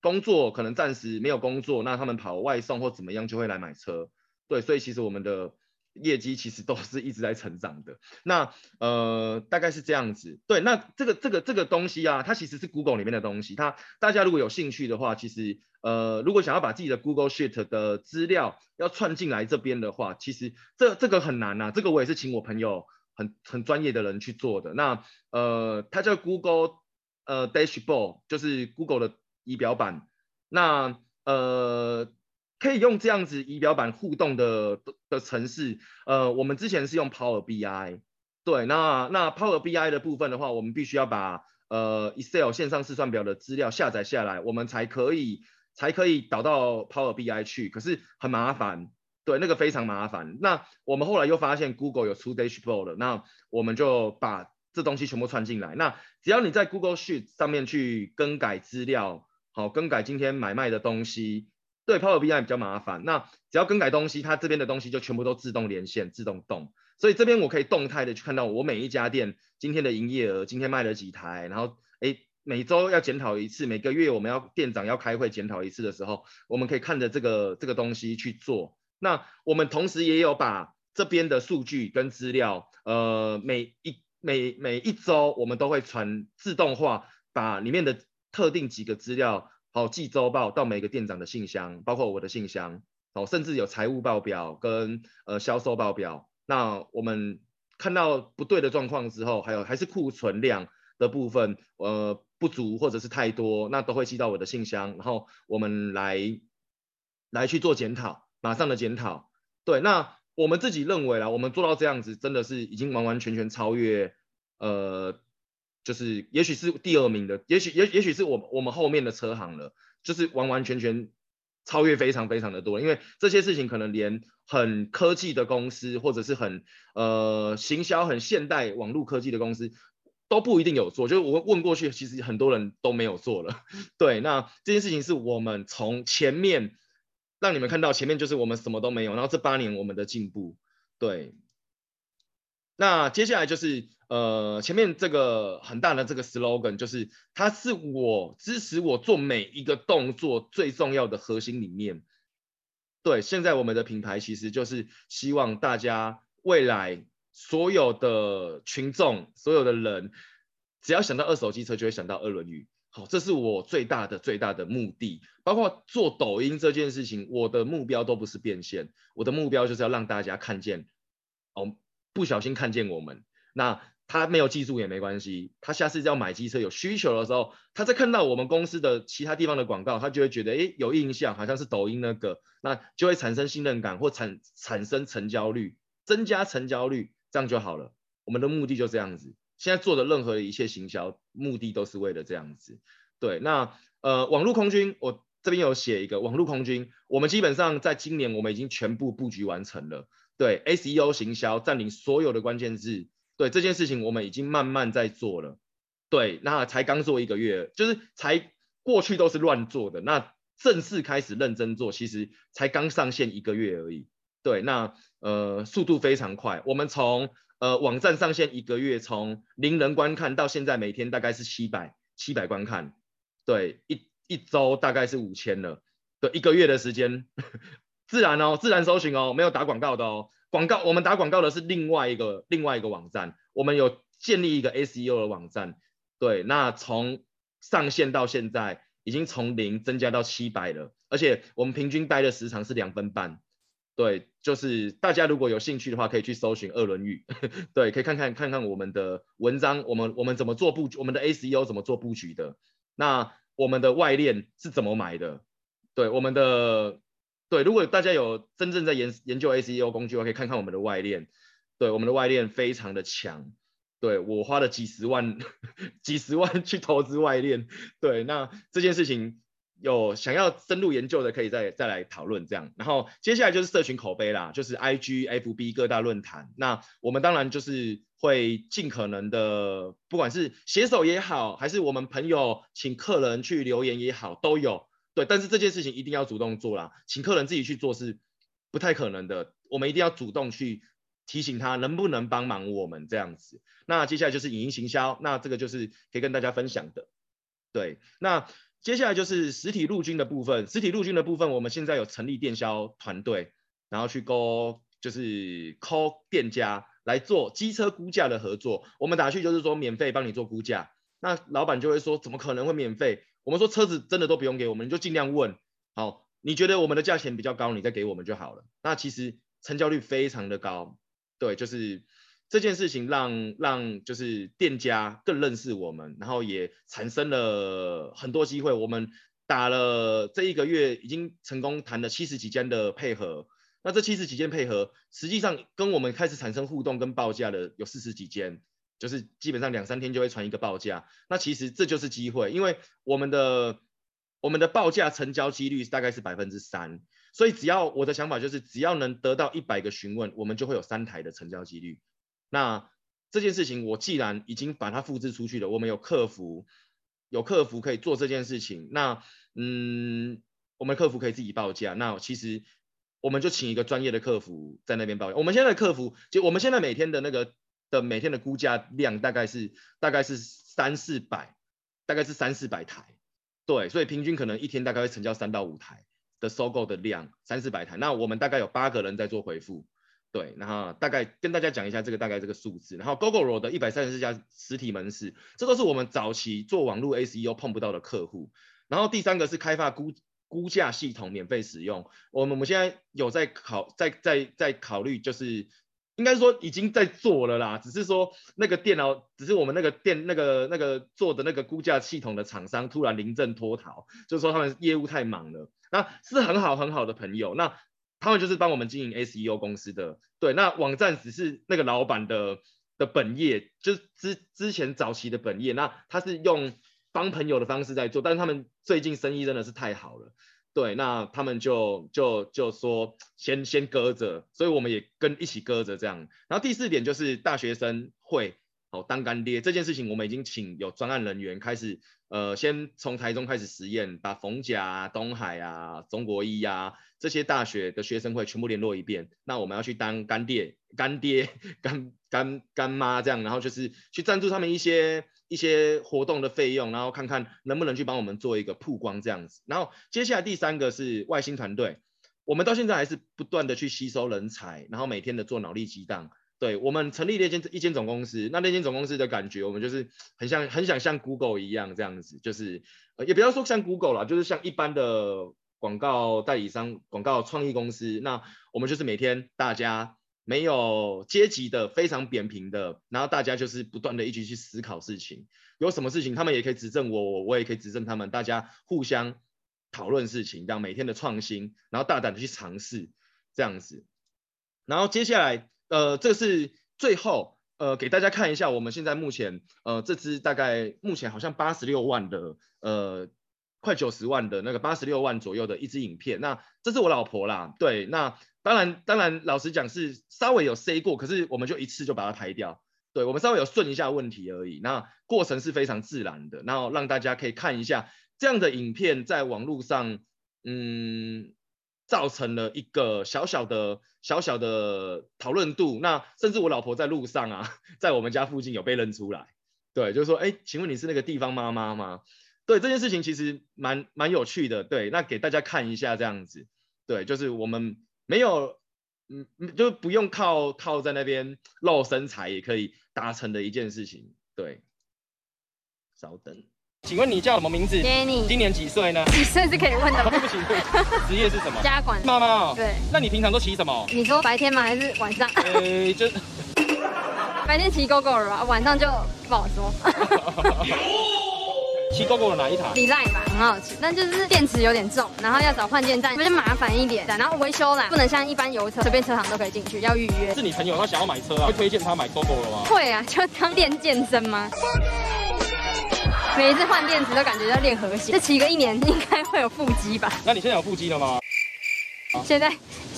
工作可能暂时没有工作，那他们跑外送或怎么样就会来买车，对，所以其实我们的。业绩其实都是一直在成长的，那呃大概是这样子，对，那这个这个这个东西啊，它其实是 Google 里面的东西，它大家如果有兴趣的话，其实呃如果想要把自己的 Google Sheet 的资料要串进来这边的话，其实这这个很难呐、啊，这个我也是请我朋友很很专业的人去做的，那呃它叫 Google 呃 Dashboard，就是 Google 的仪表板，那呃。可以用这样子仪表板互动的的程式，呃，我们之前是用 Power BI，对，那那 Power BI 的部分的话，我们必须要把呃 Excel 线上试算表的资料下载下来，我们才可以才可以导到 Power BI 去，可是很麻烦，对，那个非常麻烦。那我们后来又发现 Google 有出 Dashboard 了，那我们就把这东西全部串进来。那只要你在 Google Sheet 上面去更改资料，好，更改今天买卖的东西。对，Power BI 比较麻烦。那只要更改东西，它这边的东西就全部都自动连线、自动动。所以这边我可以动态的去看到我每一家店今天的营业额，今天卖了几台。然后，哎，每周要检讨一次，每个月我们要店长要开会检讨一次的时候，我们可以看着这个这个东西去做。那我们同时也有把这边的数据跟资料，呃，每一每每一周我们都会传自动化，把里面的特定几个资料。好，寄周报到每个店长的信箱，包括我的信箱，好，甚至有财务报表跟呃销售报表。那我们看到不对的状况之后，还有还是库存量的部分，呃不足或者是太多，那都会寄到我的信箱，然后我们来来去做检讨，马上的检讨。对，那我们自己认为啦，我们做到这样子，真的是已经完完全全超越呃。就是，也许是第二名的，也许也也许是我我们后面的车行了，就是完完全全超越非常非常的多，因为这些事情可能连很科技的公司或者是很呃行销很现代网络科技的公司都不一定有做，就是我问过去，其实很多人都没有做了。对，那这件事情是我们从前面让你们看到，前面就是我们什么都没有，然后这八年我们的进步，对。那接下来就是，呃，前面这个很大的这个 slogan，就是它是我支持我做每一个动作最重要的核心理念。对，现在我们的品牌其实就是希望大家未来所有的群众、所有的人，只要想到二手机车，就会想到二轮鱼。好，这是我最大的最大的目的。包括做抖音这件事情，我的目标都不是变现，我的目标就是要让大家看见，哦。不小心看见我们，那他没有记住也没关系。他下次要买机车有需求的时候，他在看到我们公司的其他地方的广告，他就会觉得，诶，有印象，好像是抖音那个，那就会产生信任感或产产生成交率，增加成交率，这样就好了。我们的目的就这样子。现在做的任何一切行销目的都是为了这样子。对，那呃，网络空军，我这边有写一个网络空军，我们基本上在今年我们已经全部布局完成了。对 SEO 行销占领所有的关键字，对这件事情我们已经慢慢在做了。对，那才刚做一个月，就是才过去都是乱做的，那正式开始认真做，其实才刚上线一个月而已。对，那呃速度非常快，我们从呃网站上线一个月，从零人观看到现在每天大概是七百七百观看，对，一一周大概是五千了，对，一个月的时间。自然哦，自然搜寻哦，没有打广告的哦。广告我们打广告的是另外一个另外一个网站，我们有建立一个 SEO 的网站。对，那从上线到现在，已经从零增加到七百了，而且我们平均待的时长是两分半。对，就是大家如果有兴趣的话，可以去搜寻二轮语，对，可以看看看看我们的文章，我们我们怎么做布局，我们的 SEO 怎么做布局的。那我们的外链是怎么买的，对我们的对，如果大家有真正在研研究 SEO 工具，我可以看看我们的外链，对我们的外链非常的强，对我花了几十万 几十万去投资外链，对，那这件事情。有想要深入研究的，可以再再来讨论这样。然后接下来就是社群口碑啦，就是 IG、FB 各大论坛。那我们当然就是会尽可能的，不管是写手也好，还是我们朋友请客人去留言也好，都有。对，但是这件事情一定要主动做啦，请客人自己去做是不太可能的。我们一定要主动去提醒他能不能帮忙我们这样子。那接下来就是影音行销，那这个就是可以跟大家分享的。对，那。接下来就是实体陆军的部分。实体陆军的部分，我们现在有成立电销团队，然后去勾就是 call 店家来做机车估价的合作。我们打去就是说免费帮你做估价，那老板就会说怎么可能会免费？我们说车子真的都不用给我们，你就尽量问。好，你觉得我们的价钱比较高，你再给我们就好了。那其实成交率非常的高，对，就是。这件事情让让就是店家更认识我们，然后也产生了很多机会。我们打了这一个月，已经成功谈了七十几间的配合。那这七十几间配合，实际上跟我们开始产生互动跟报价的有四十几间，就是基本上两三天就会传一个报价。那其实这就是机会，因为我们的我们的报价成交几率大概是百分之三，所以只要我的想法就是，只要能得到一百个询问，我们就会有三台的成交几率。那这件事情，我既然已经把它复制出去了，我们有客服，有客服可以做这件事情。那嗯，我们客服可以自己报价。那其实我们就请一个专业的客服在那边报价。我们现在的客服，就我们现在每天的那个的每天的估价量大概是大概是三四百，大概是三四百台。对，所以平均可能一天大概会成交三到五台的收购的量，三四百台。那我们大概有八个人在做回复。对，然后大概跟大家讲一下这个大概这个数字，然后 Gogoro 的一百三十四家实体门市，这都是我们早期做网络 SEO 碰不到的客户。然后第三个是开发估估价系统免费使用，我们我们现在有在考在在在考虑，就是应该说已经在做了啦，只是说那个电脑，只是我们那个电那个那个做的那个估价系统的厂商突然临阵脱逃，就是说他们业务太忙了，那是很好很好的朋友，那。他们就是帮我们经营 SEO 公司的，对，那网站只是那个老板的的本业，就是之之前早期的本业，那他是用帮朋友的方式在做，但是他们最近生意真的是太好了，对，那他们就就就说先先搁着，所以我们也跟一起搁着这样。然后第四点就是大学生会哦当干爹这件事情，我们已经请有专案人员开始。呃，先从台中开始实验，把逢甲啊、东海啊、中国医啊这些大学的学生会全部联络一遍。那我们要去当干爹、干爹、干干干妈这样，然后就是去赞助他们一些一些活动的费用，然后看看能不能去帮我们做一个曝光这样子。然后接下来第三个是外星团队，我们到现在还是不断的去吸收人才，然后每天的做脑力激荡。对，我们成立了一间一间总公司，那那间总公司的感觉，我们就是很像很想像 Google 一样这样子，就是呃也不要说像 Google 啦，就是像一般的广告代理商、广告创意公司。那我们就是每天大家没有阶级的，非常扁平的，然后大家就是不断的一起去思考事情，有什么事情他们也可以指正我，我我也可以指正他们，大家互相讨论事情，这样每天的创新，然后大胆的去尝试这样子，然后接下来。呃，这是最后呃，给大家看一下，我们现在目前呃，这支大概目前好像八十六万的呃，快九十万的那个八十六万左右的一支影片。那这是我老婆啦，对，那当然当然老实讲是稍微有 C 过，可是我们就一次就把它拍掉，对，我们稍微有顺一下问题而已。那过程是非常自然的，然后让大家可以看一下这样的影片在网络上，嗯。造成了一个小小的小小的讨论度，那甚至我老婆在路上啊，在我们家附近有被认出来，对，就是说，哎，请问你是那个地方妈妈吗？对，这件事情其实蛮蛮有趣的，对，那给大家看一下这样子，对，就是我们没有，嗯，就不用靠靠在那边露身材也可以达成的一件事情，对，稍等。请问你叫什么名字？Jenny。今年几岁呢？几岁是可以问的吗？对不起，职业是什么？家管。妈妈。对。那你平常都骑什么？你说白天吗？还是晚上？呃，就 白天骑 Gogoro 吧，晚上就不好说。骑 GoGo 的哪一台？Line 吧，很好骑，但就是电池有点重，然后要找换电站，比较麻烦一点。然后维修啦，不能像一般油车随便车行都可以进去，要预约。是你朋友他想要买车啊，会推荐他买 GoGo 了吗？会啊，就当练健身吗？每一次换电池都感觉要练核心，这骑个一年应该会有腹肌吧？那你现在有腹肌了吗？现在。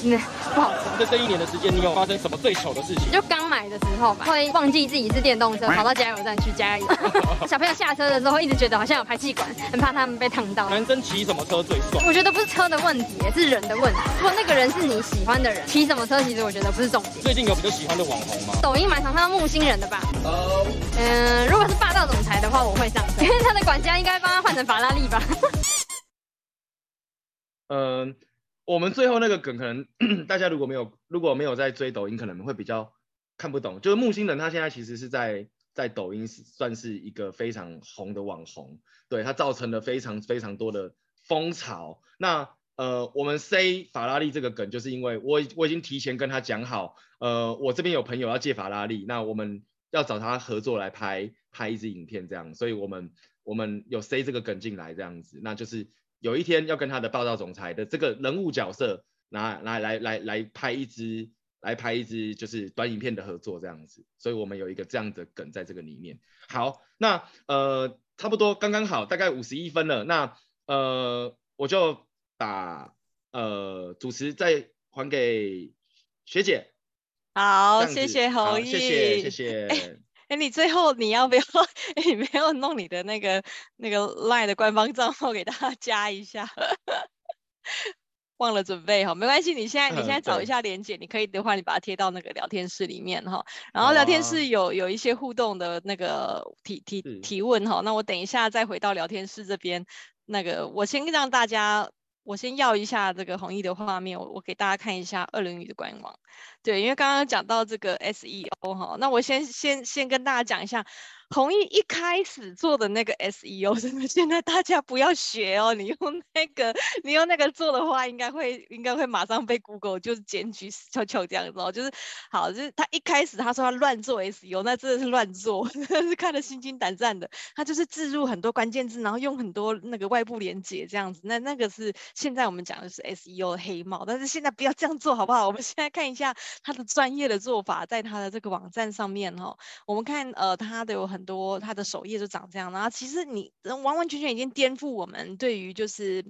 嗯，不好说。在这一年的时间，你有发生什么最糗的事情？就刚买的时候吧，会忘记自己是电动车，跑到加油站去加油。小朋友下车的时候，一直觉得好像有排气管，很怕他们被烫到。男生骑什么车最爽？我觉得不是车的问题，是人的问题。如果那个人是你喜欢的人，骑什么车其实我觉得不是重点。最近有比较喜欢的网红吗？抖音蛮常看到木星人的吧？哦。嗯，如果是霸道总裁的话，我会上车，因为他的管家应该帮他换成法拉利吧？嗯。我们最后那个梗，可能 大家如果没有如果没有在追抖音，可能会比较看不懂。就是木星人，他现在其实是在在抖音算是一个非常红的网红，对，他造成了非常非常多的风潮。那呃，我们塞法拉利这个梗，就是因为我我已经提前跟他讲好，呃，我这边有朋友要借法拉利，那我们要找他合作来拍拍一支影片这样，所以我们我们有 say 这个梗进来这样子，那就是。有一天要跟他的霸道总裁的这个人物角色拿来来来来拍一支来拍一支就是短影片的合作这样子，所以我们有一个这样的梗在这个里面。好，那呃差不多刚刚好，大概五十一分了，那呃我就把呃主持再还给学姐。好，谢谢侯毅，谢谢谢谢。欸哎，你最后你要不要？哎，你没有弄你的那个那个 LINE 的官方账号给大家加一下，忘了准备哈，没关系。你现在你现在找一下连结，你可以的话，你把它贴到那个聊天室里面哈。然后聊天室有有一些互动的那个提提提问哈。那我等一下再回到聊天室这边，那个我先让大家。我先要一下这个弘毅的画面，我我给大家看一下二轮鱼的官网。对，因为刚刚讲到这个 SEO 哈，那我先先先跟大家讲一下。同意一开始做的那个 SEO，真的现在大家不要学哦。你用那个，你用那个做的话，应该会应该会马上被 Google 就是检举臭臭这样子哦。就是好，就是他一开始他说他乱做 SEO，那真的是乱做，真的是看得心惊胆战的。他就是置入很多关键字，然后用很多那个外部连接这样子。那那个是现在我们讲的是 SEO 黑帽，但是现在不要这样做好不好？我们现在看一下他的专业的做法，在他的这个网站上面哈、哦，我们看呃他的有很。多它的首页就长这样，然后其实你完完全全已经颠覆我们对于就是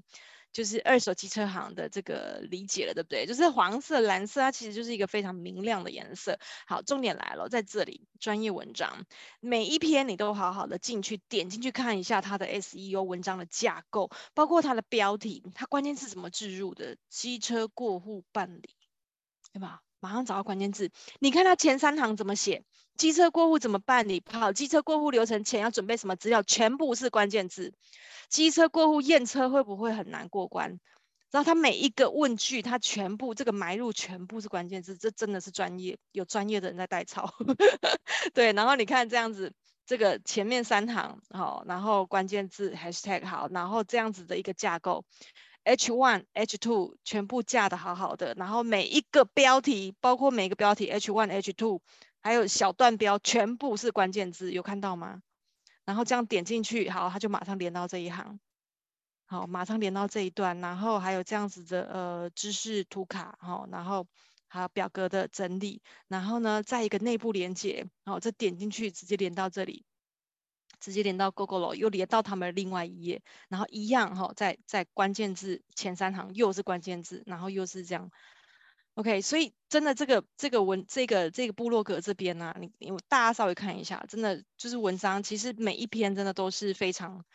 就是二手机车行的这个理解了，对不对？就是黄色、蓝色，它其实就是一个非常明亮的颜色。好，重点来了，在这里专业文章每一篇你都好好的进去点进去看一下它的 SEO 文章的架构，包括它的标题，它关键字怎么置入的，机车过户办理，对吧？马上找到关键字，你看它前三行怎么写？机车过户怎么办理？好，机车过户流程前要准备什么资料？全部是关键字。机车过户验车会不会很难过关？然后它每一个问句，它全部这个埋入全部是关键字，这真的是专业，有专业的人在代抄。对，然后你看这样子，这个前面三行好，然后关键字 hashtag 好，然后这样子的一个架构，H one H two 全部架得好好的，然后每一个标题，包括每一个标题 H one H two。还有小段标，全部是关键字，有看到吗？然后这样点进去，好，它就马上连到这一行，好，马上连到这一段。然后还有这样子的呃知识图卡，好，然后还有表格的整理，然后呢，再一个内部连接，好，这点进去直接连到这里，直接连到 Gogoro，又连到他们另外一页，然后一样哈，在在关键字前三行又是关键字，然后又是这样。OK，所以真的这个这个文这个这个部落格这边呢、啊，你你大家稍微看一下，真的就是文章，其实每一篇真的都是非常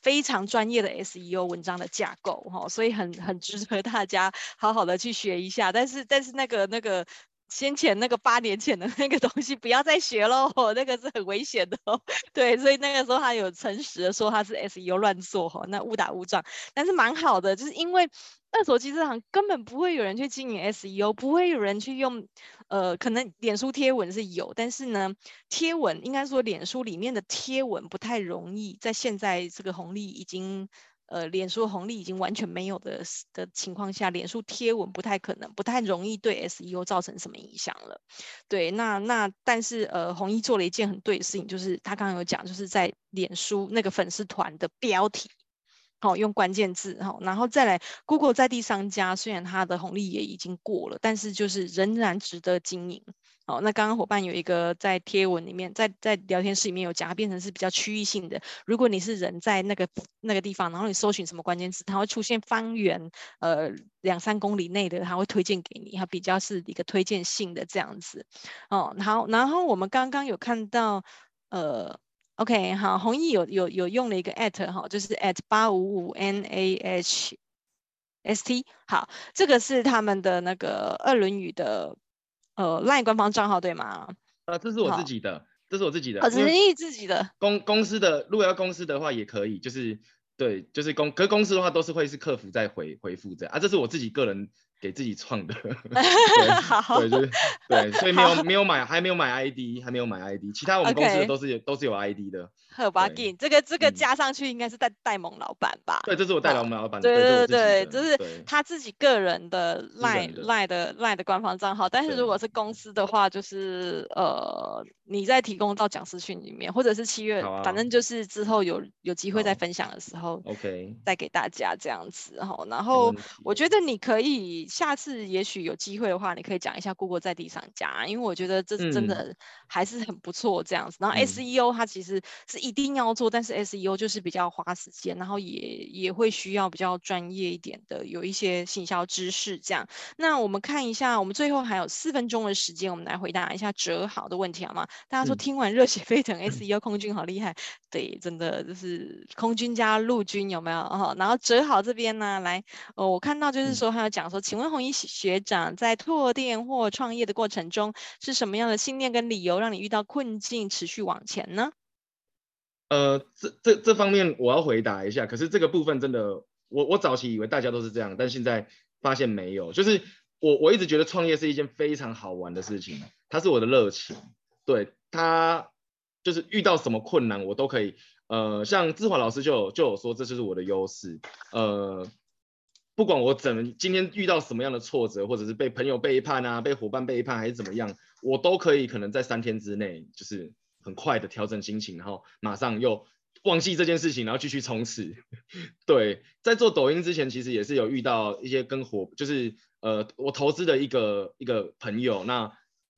非常专业的 SEO 文章的架构哈，所以很很 值得大家好好的去学一下。但是但是那个那个。先前那个八年前的那个东西不要再学喽，那个是很危险的哦。对，所以那个时候他有诚实的说他是 SEO 乱做哈，那误打误撞，但是蛮好的，就是因为二手机车行根本不会有人去经营 SEO，不会有人去用，呃，可能脸书贴文是有，但是呢，贴文应该说脸书里面的贴文不太容易，在现在这个红利已经。呃，脸书红利已经完全没有的的情况下，脸书贴文不太可能，不太容易对 SEO 造成什么影响了。对，那那但是呃，弘毅做了一件很对的事情，就是他刚刚有讲，就是在脸书那个粉丝团的标题。好、用关键字好，然后再来 Google 在地商家，虽然它的红利也已经过了，但是就是仍然值得经营。好，那刚刚伙伴有一个在贴文里面，在在聊天室里面有讲，它变成是比较区域性的。如果你是人在那个那个地方，然后你搜寻什么关键字，它会出现方圆呃两三公里内的，它会推荐给你，它比较是一个推荐性的这样子。哦，好，然后我们刚刚有看到呃。OK，好，弘毅有有有用了一个 at 哈，就是 at 八五五 NAHST，好，这个是他们的那个二轮语的呃 LINE 官方账号对吗？呃，这是我自己的，这是我自己的，哦，弘毅自己的。公公司的，如果要公司的话也可以，就是对，就是公，可是公司的话都是会是客服在回回复这样啊，这是我自己个人。给自己创的，对，对，就是对，所以没 有没有买，还没有买 ID，还没有买 ID，其他我们公司的都是有.都是有 ID 的。好吧，给这个这个加上去应该是戴戴蒙老板吧？对，这是我戴蒙老板。对对对，就是他自己个人的 Line Line 的 Line 的官方账号，但是如果是公司的话，就是呃，你再提供到讲师群里面，或者是七月、啊，反正就是之后有有机会再分享的时候，OK，再给大家这样子哈。然后我觉得你可以下次也许有机会的话，你可以讲一下 Google 在地商家，因为我觉得这是真的还是很不错这样子。嗯、然后 SEO 它其实是。一定要做，但是 SEO 就是比较花时间，然后也也会需要比较专业一点的，有一些行销知识这样。那我们看一下，我们最后还有四分钟的时间，我们来回答一下哲豪的问题好吗？大家说听完热血沸腾，SEO 空军好厉害，对，真的就是空军加陆军有没有？哦，然后哲豪这边呢，来，哦，我看到就是说他有讲说，请问红衣学长在拓店或创业的过程中，是什么样的信念跟理由让你遇到困境，持续往前呢？呃，这这这方面我要回答一下。可是这个部分真的，我我早期以为大家都是这样，但现在发现没有。就是我我一直觉得创业是一件非常好玩的事情，它是我的热情。对，它就是遇到什么困难我都可以。呃，像志华老师就有就有说，这就是我的优势。呃，不管我怎么今天遇到什么样的挫折，或者是被朋友背叛啊，被伙伴背叛还是怎么样，我都可以可能在三天之内就是。很快的调整心情，然后马上又忘记这件事情，然后继续冲刺。对，在做抖音之前，其实也是有遇到一些跟伙，就是呃，我投资的一个一个朋友，那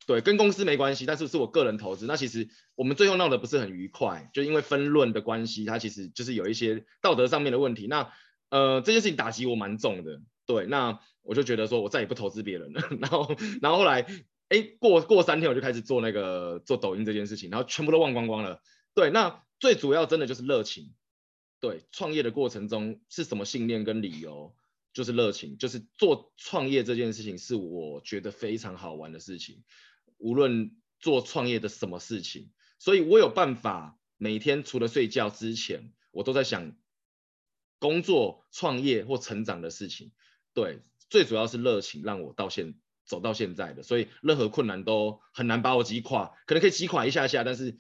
对，跟公司没关系，但是是我个人投资。那其实我们最后闹得不是很愉快，就因为分论的关系，他其实就是有一些道德上面的问题。那呃，这件事情打击我蛮重的。对，那我就觉得说我再也不投资别人了。然后，然后后来。哎，过过三天我就开始做那个做抖音这件事情，然后全部都忘光光了。对，那最主要真的就是热情。对，创业的过程中是什么信念跟理由？就是热情，就是做创业这件事情是我觉得非常好玩的事情。无论做创业的什么事情，所以我有办法每天除了睡觉之前，我都在想工作、创业或成长的事情。对，最主要是热情让我到现。走到现在的，所以任何困难都很难把我击垮，可能可以击垮一下下，但是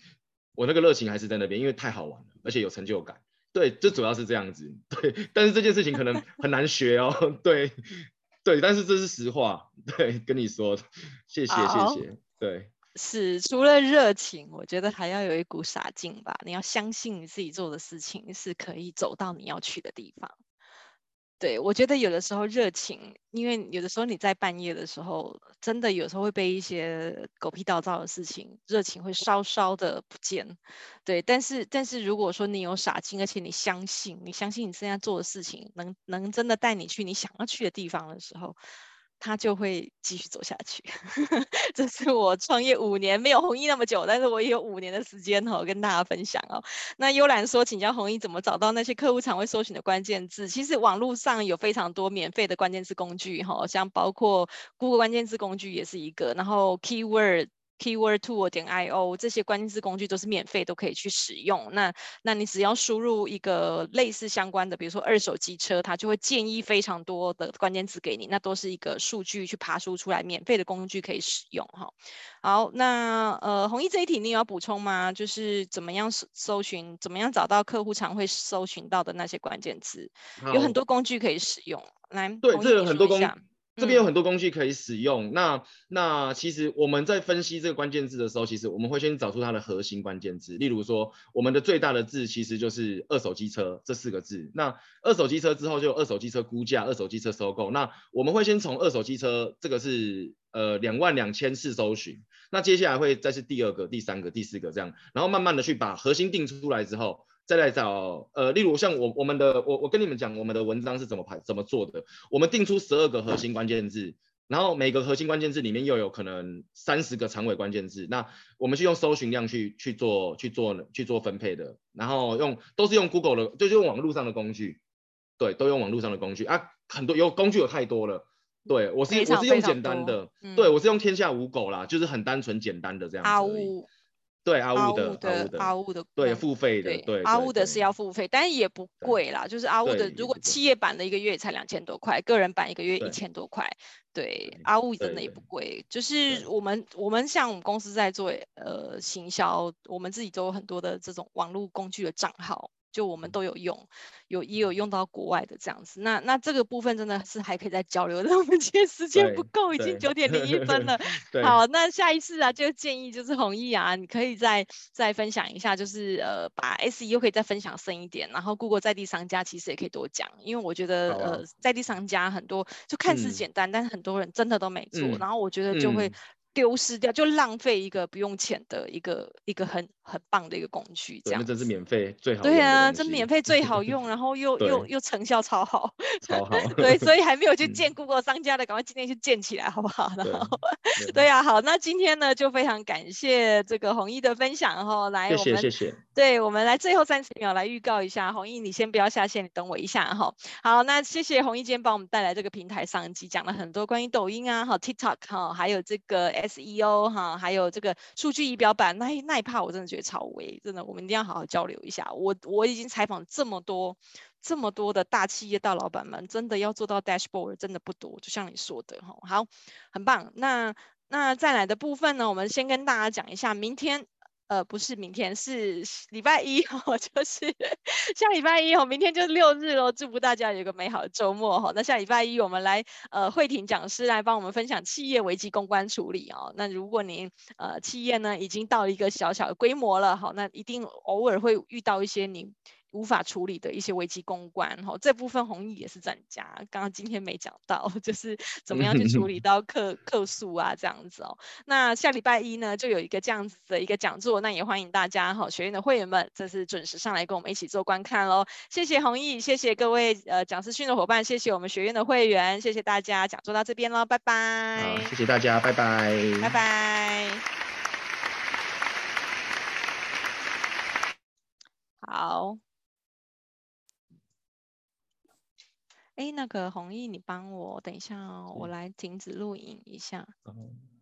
我那个热情还是在那边，因为太好玩了，而且有成就感。对，这主要是这样子。对，但是这件事情可能很难学哦。对，对，但是这是实话。对，跟你说，谢谢谢谢。对，是除了热情，我觉得还要有一股傻劲吧。你要相信你自己做的事情是可以走到你要去的地方。对，我觉得有的时候热情，因为有的时候你在半夜的时候，真的有时候会被一些狗屁倒灶的事情，热情会稍稍的不见。对，但是但是如果说你有傻劲，而且你相信，你相信你现在做的事情能能真的带你去你想要去的地方的时候。他就会继续走下去。这是我创业五年，没有弘毅那么久，但是我也有五年的时间哦，跟大家分享哦。那幽兰说，请教弘毅怎么找到那些客户常会搜寻的关键字？其实网络上有非常多免费的关键字工具哈，像包括 Google 关键字工具也是一个，然后 Keyword keyword tool 点 io 这些关键字工具都是免费，都可以去使用。那那你只要输入一个类似相关的，比如说二手机车，它就会建议非常多的关键字给你，那都是一个数据去爬输出来，免费的工具可以使用哈。好，那呃，弘毅这一题你有要补充吗？就是怎么样搜搜寻，怎么样找到客户常会搜寻到的那些关键字？有很多工具可以使用。来，对，这有很多工具。这边有很多工具可以使用，嗯、那那其实我们在分析这个关键字的时候，其实我们会先找出它的核心关键字。例如说，我们的最大的字其实就是二手机车这四个字。那二手机车之后就有二手机车估价、二手机车收购。那我们会先从二手机车这个是呃两万两千次搜寻，那接下来会再是第二个、第三个、第四个这样，然后慢慢的去把核心定出来之后。再来找呃，例如像我我们的我我跟你们讲我们的文章是怎么排怎么做的，我们定出十二个核心关键字，然后每个核心关键字里面又有可能三十个长尾关键字，那我们是用搜寻量去去做去做去做分配的，然后用都是用 Google 的，就是用网络上的工具，对，都用网络上的工具。啊，很多有工具有太多了，对我是我是用简单的，嗯、对我是用天下无狗啦，就是很单纯简单的这样。对阿乌的阿乌的对付费的对阿乌的是要付费，但是也不贵啦。就是阿乌的，如果企业版的一个月也才两千多块，个人版一个月一千多块。对阿乌真的也不贵，就是我们我们像我们公司在做呃行销，我们自己都有很多的这种网络工具的账号。就我们都有用，有也有用到国外的这样子。那那这个部分真的是还可以再交流，但我们今天时间不够，已经九点零一分了。好，那下一次啊，就建议就是弘毅啊，你可以再再分享一下，就是呃把 SEO 可以再分享深一点，然后 Google 在地商家其实也可以多讲，因为我觉得、啊、呃在地商家很多就看似简单，嗯、但是很多人真的都没做，嗯、然后我觉得就会。嗯丢失掉就浪费一个不用钱的一个一个很很棒的一个工具，这样。这是免费最好。对啊，这免费最好用，然后又又又成效超好。超好。对，所以还没有去建 Google 商家的，赶快今天去建起来，好不好？然后，对啊，好，那今天呢就非常感谢这个弘毅的分享哈，来，我们谢谢。对，我们来最后三十秒来预告一下，弘毅你先不要下线，你等我一下哈。好，那谢谢弘毅今天帮我们带来这个平台上机，讲了很多关于抖音啊，哈，TikTok 哈，还有这个。SEO 哈，还有这个数据仪表板，那那一 part 我真的觉得超微，真的，我们一定要好好交流一下。我我已经采访这么多这么多的大企业大老板们，真的要做到 dashboard 真的不多，就像你说的哈。好，很棒。那那再来的部分呢，我们先跟大家讲一下，明天。呃，不是明天，是礼拜一哦，就是下礼拜一哦，明天就是六日喽，祝福大家有个美好的周末哈。那下礼拜一我们来呃慧婷讲师来帮我们分享企业危机公关处理哦。那如果您呃企业呢已经到一个小小的规模了，好，那一定偶尔会遇到一些您。无法处理的一些危机公关，哈，这部分弘毅也是专家。刚刚今天没讲到，就是怎么样去处理到客客诉啊，这样子哦。那下礼拜一呢，就有一个这样子的一个讲座，那也欢迎大家哈，学院的会员们，这是准时上来跟我们一起做观看喽。谢谢弘毅，谢谢各位呃讲师训的伙伴，谢谢我们学院的会员，谢谢大家，讲座到这边喽，拜拜。好，谢谢大家，拜拜。拜拜。好。哎，那个弘毅，你帮我等一下哦，我来停止录影一下。嗯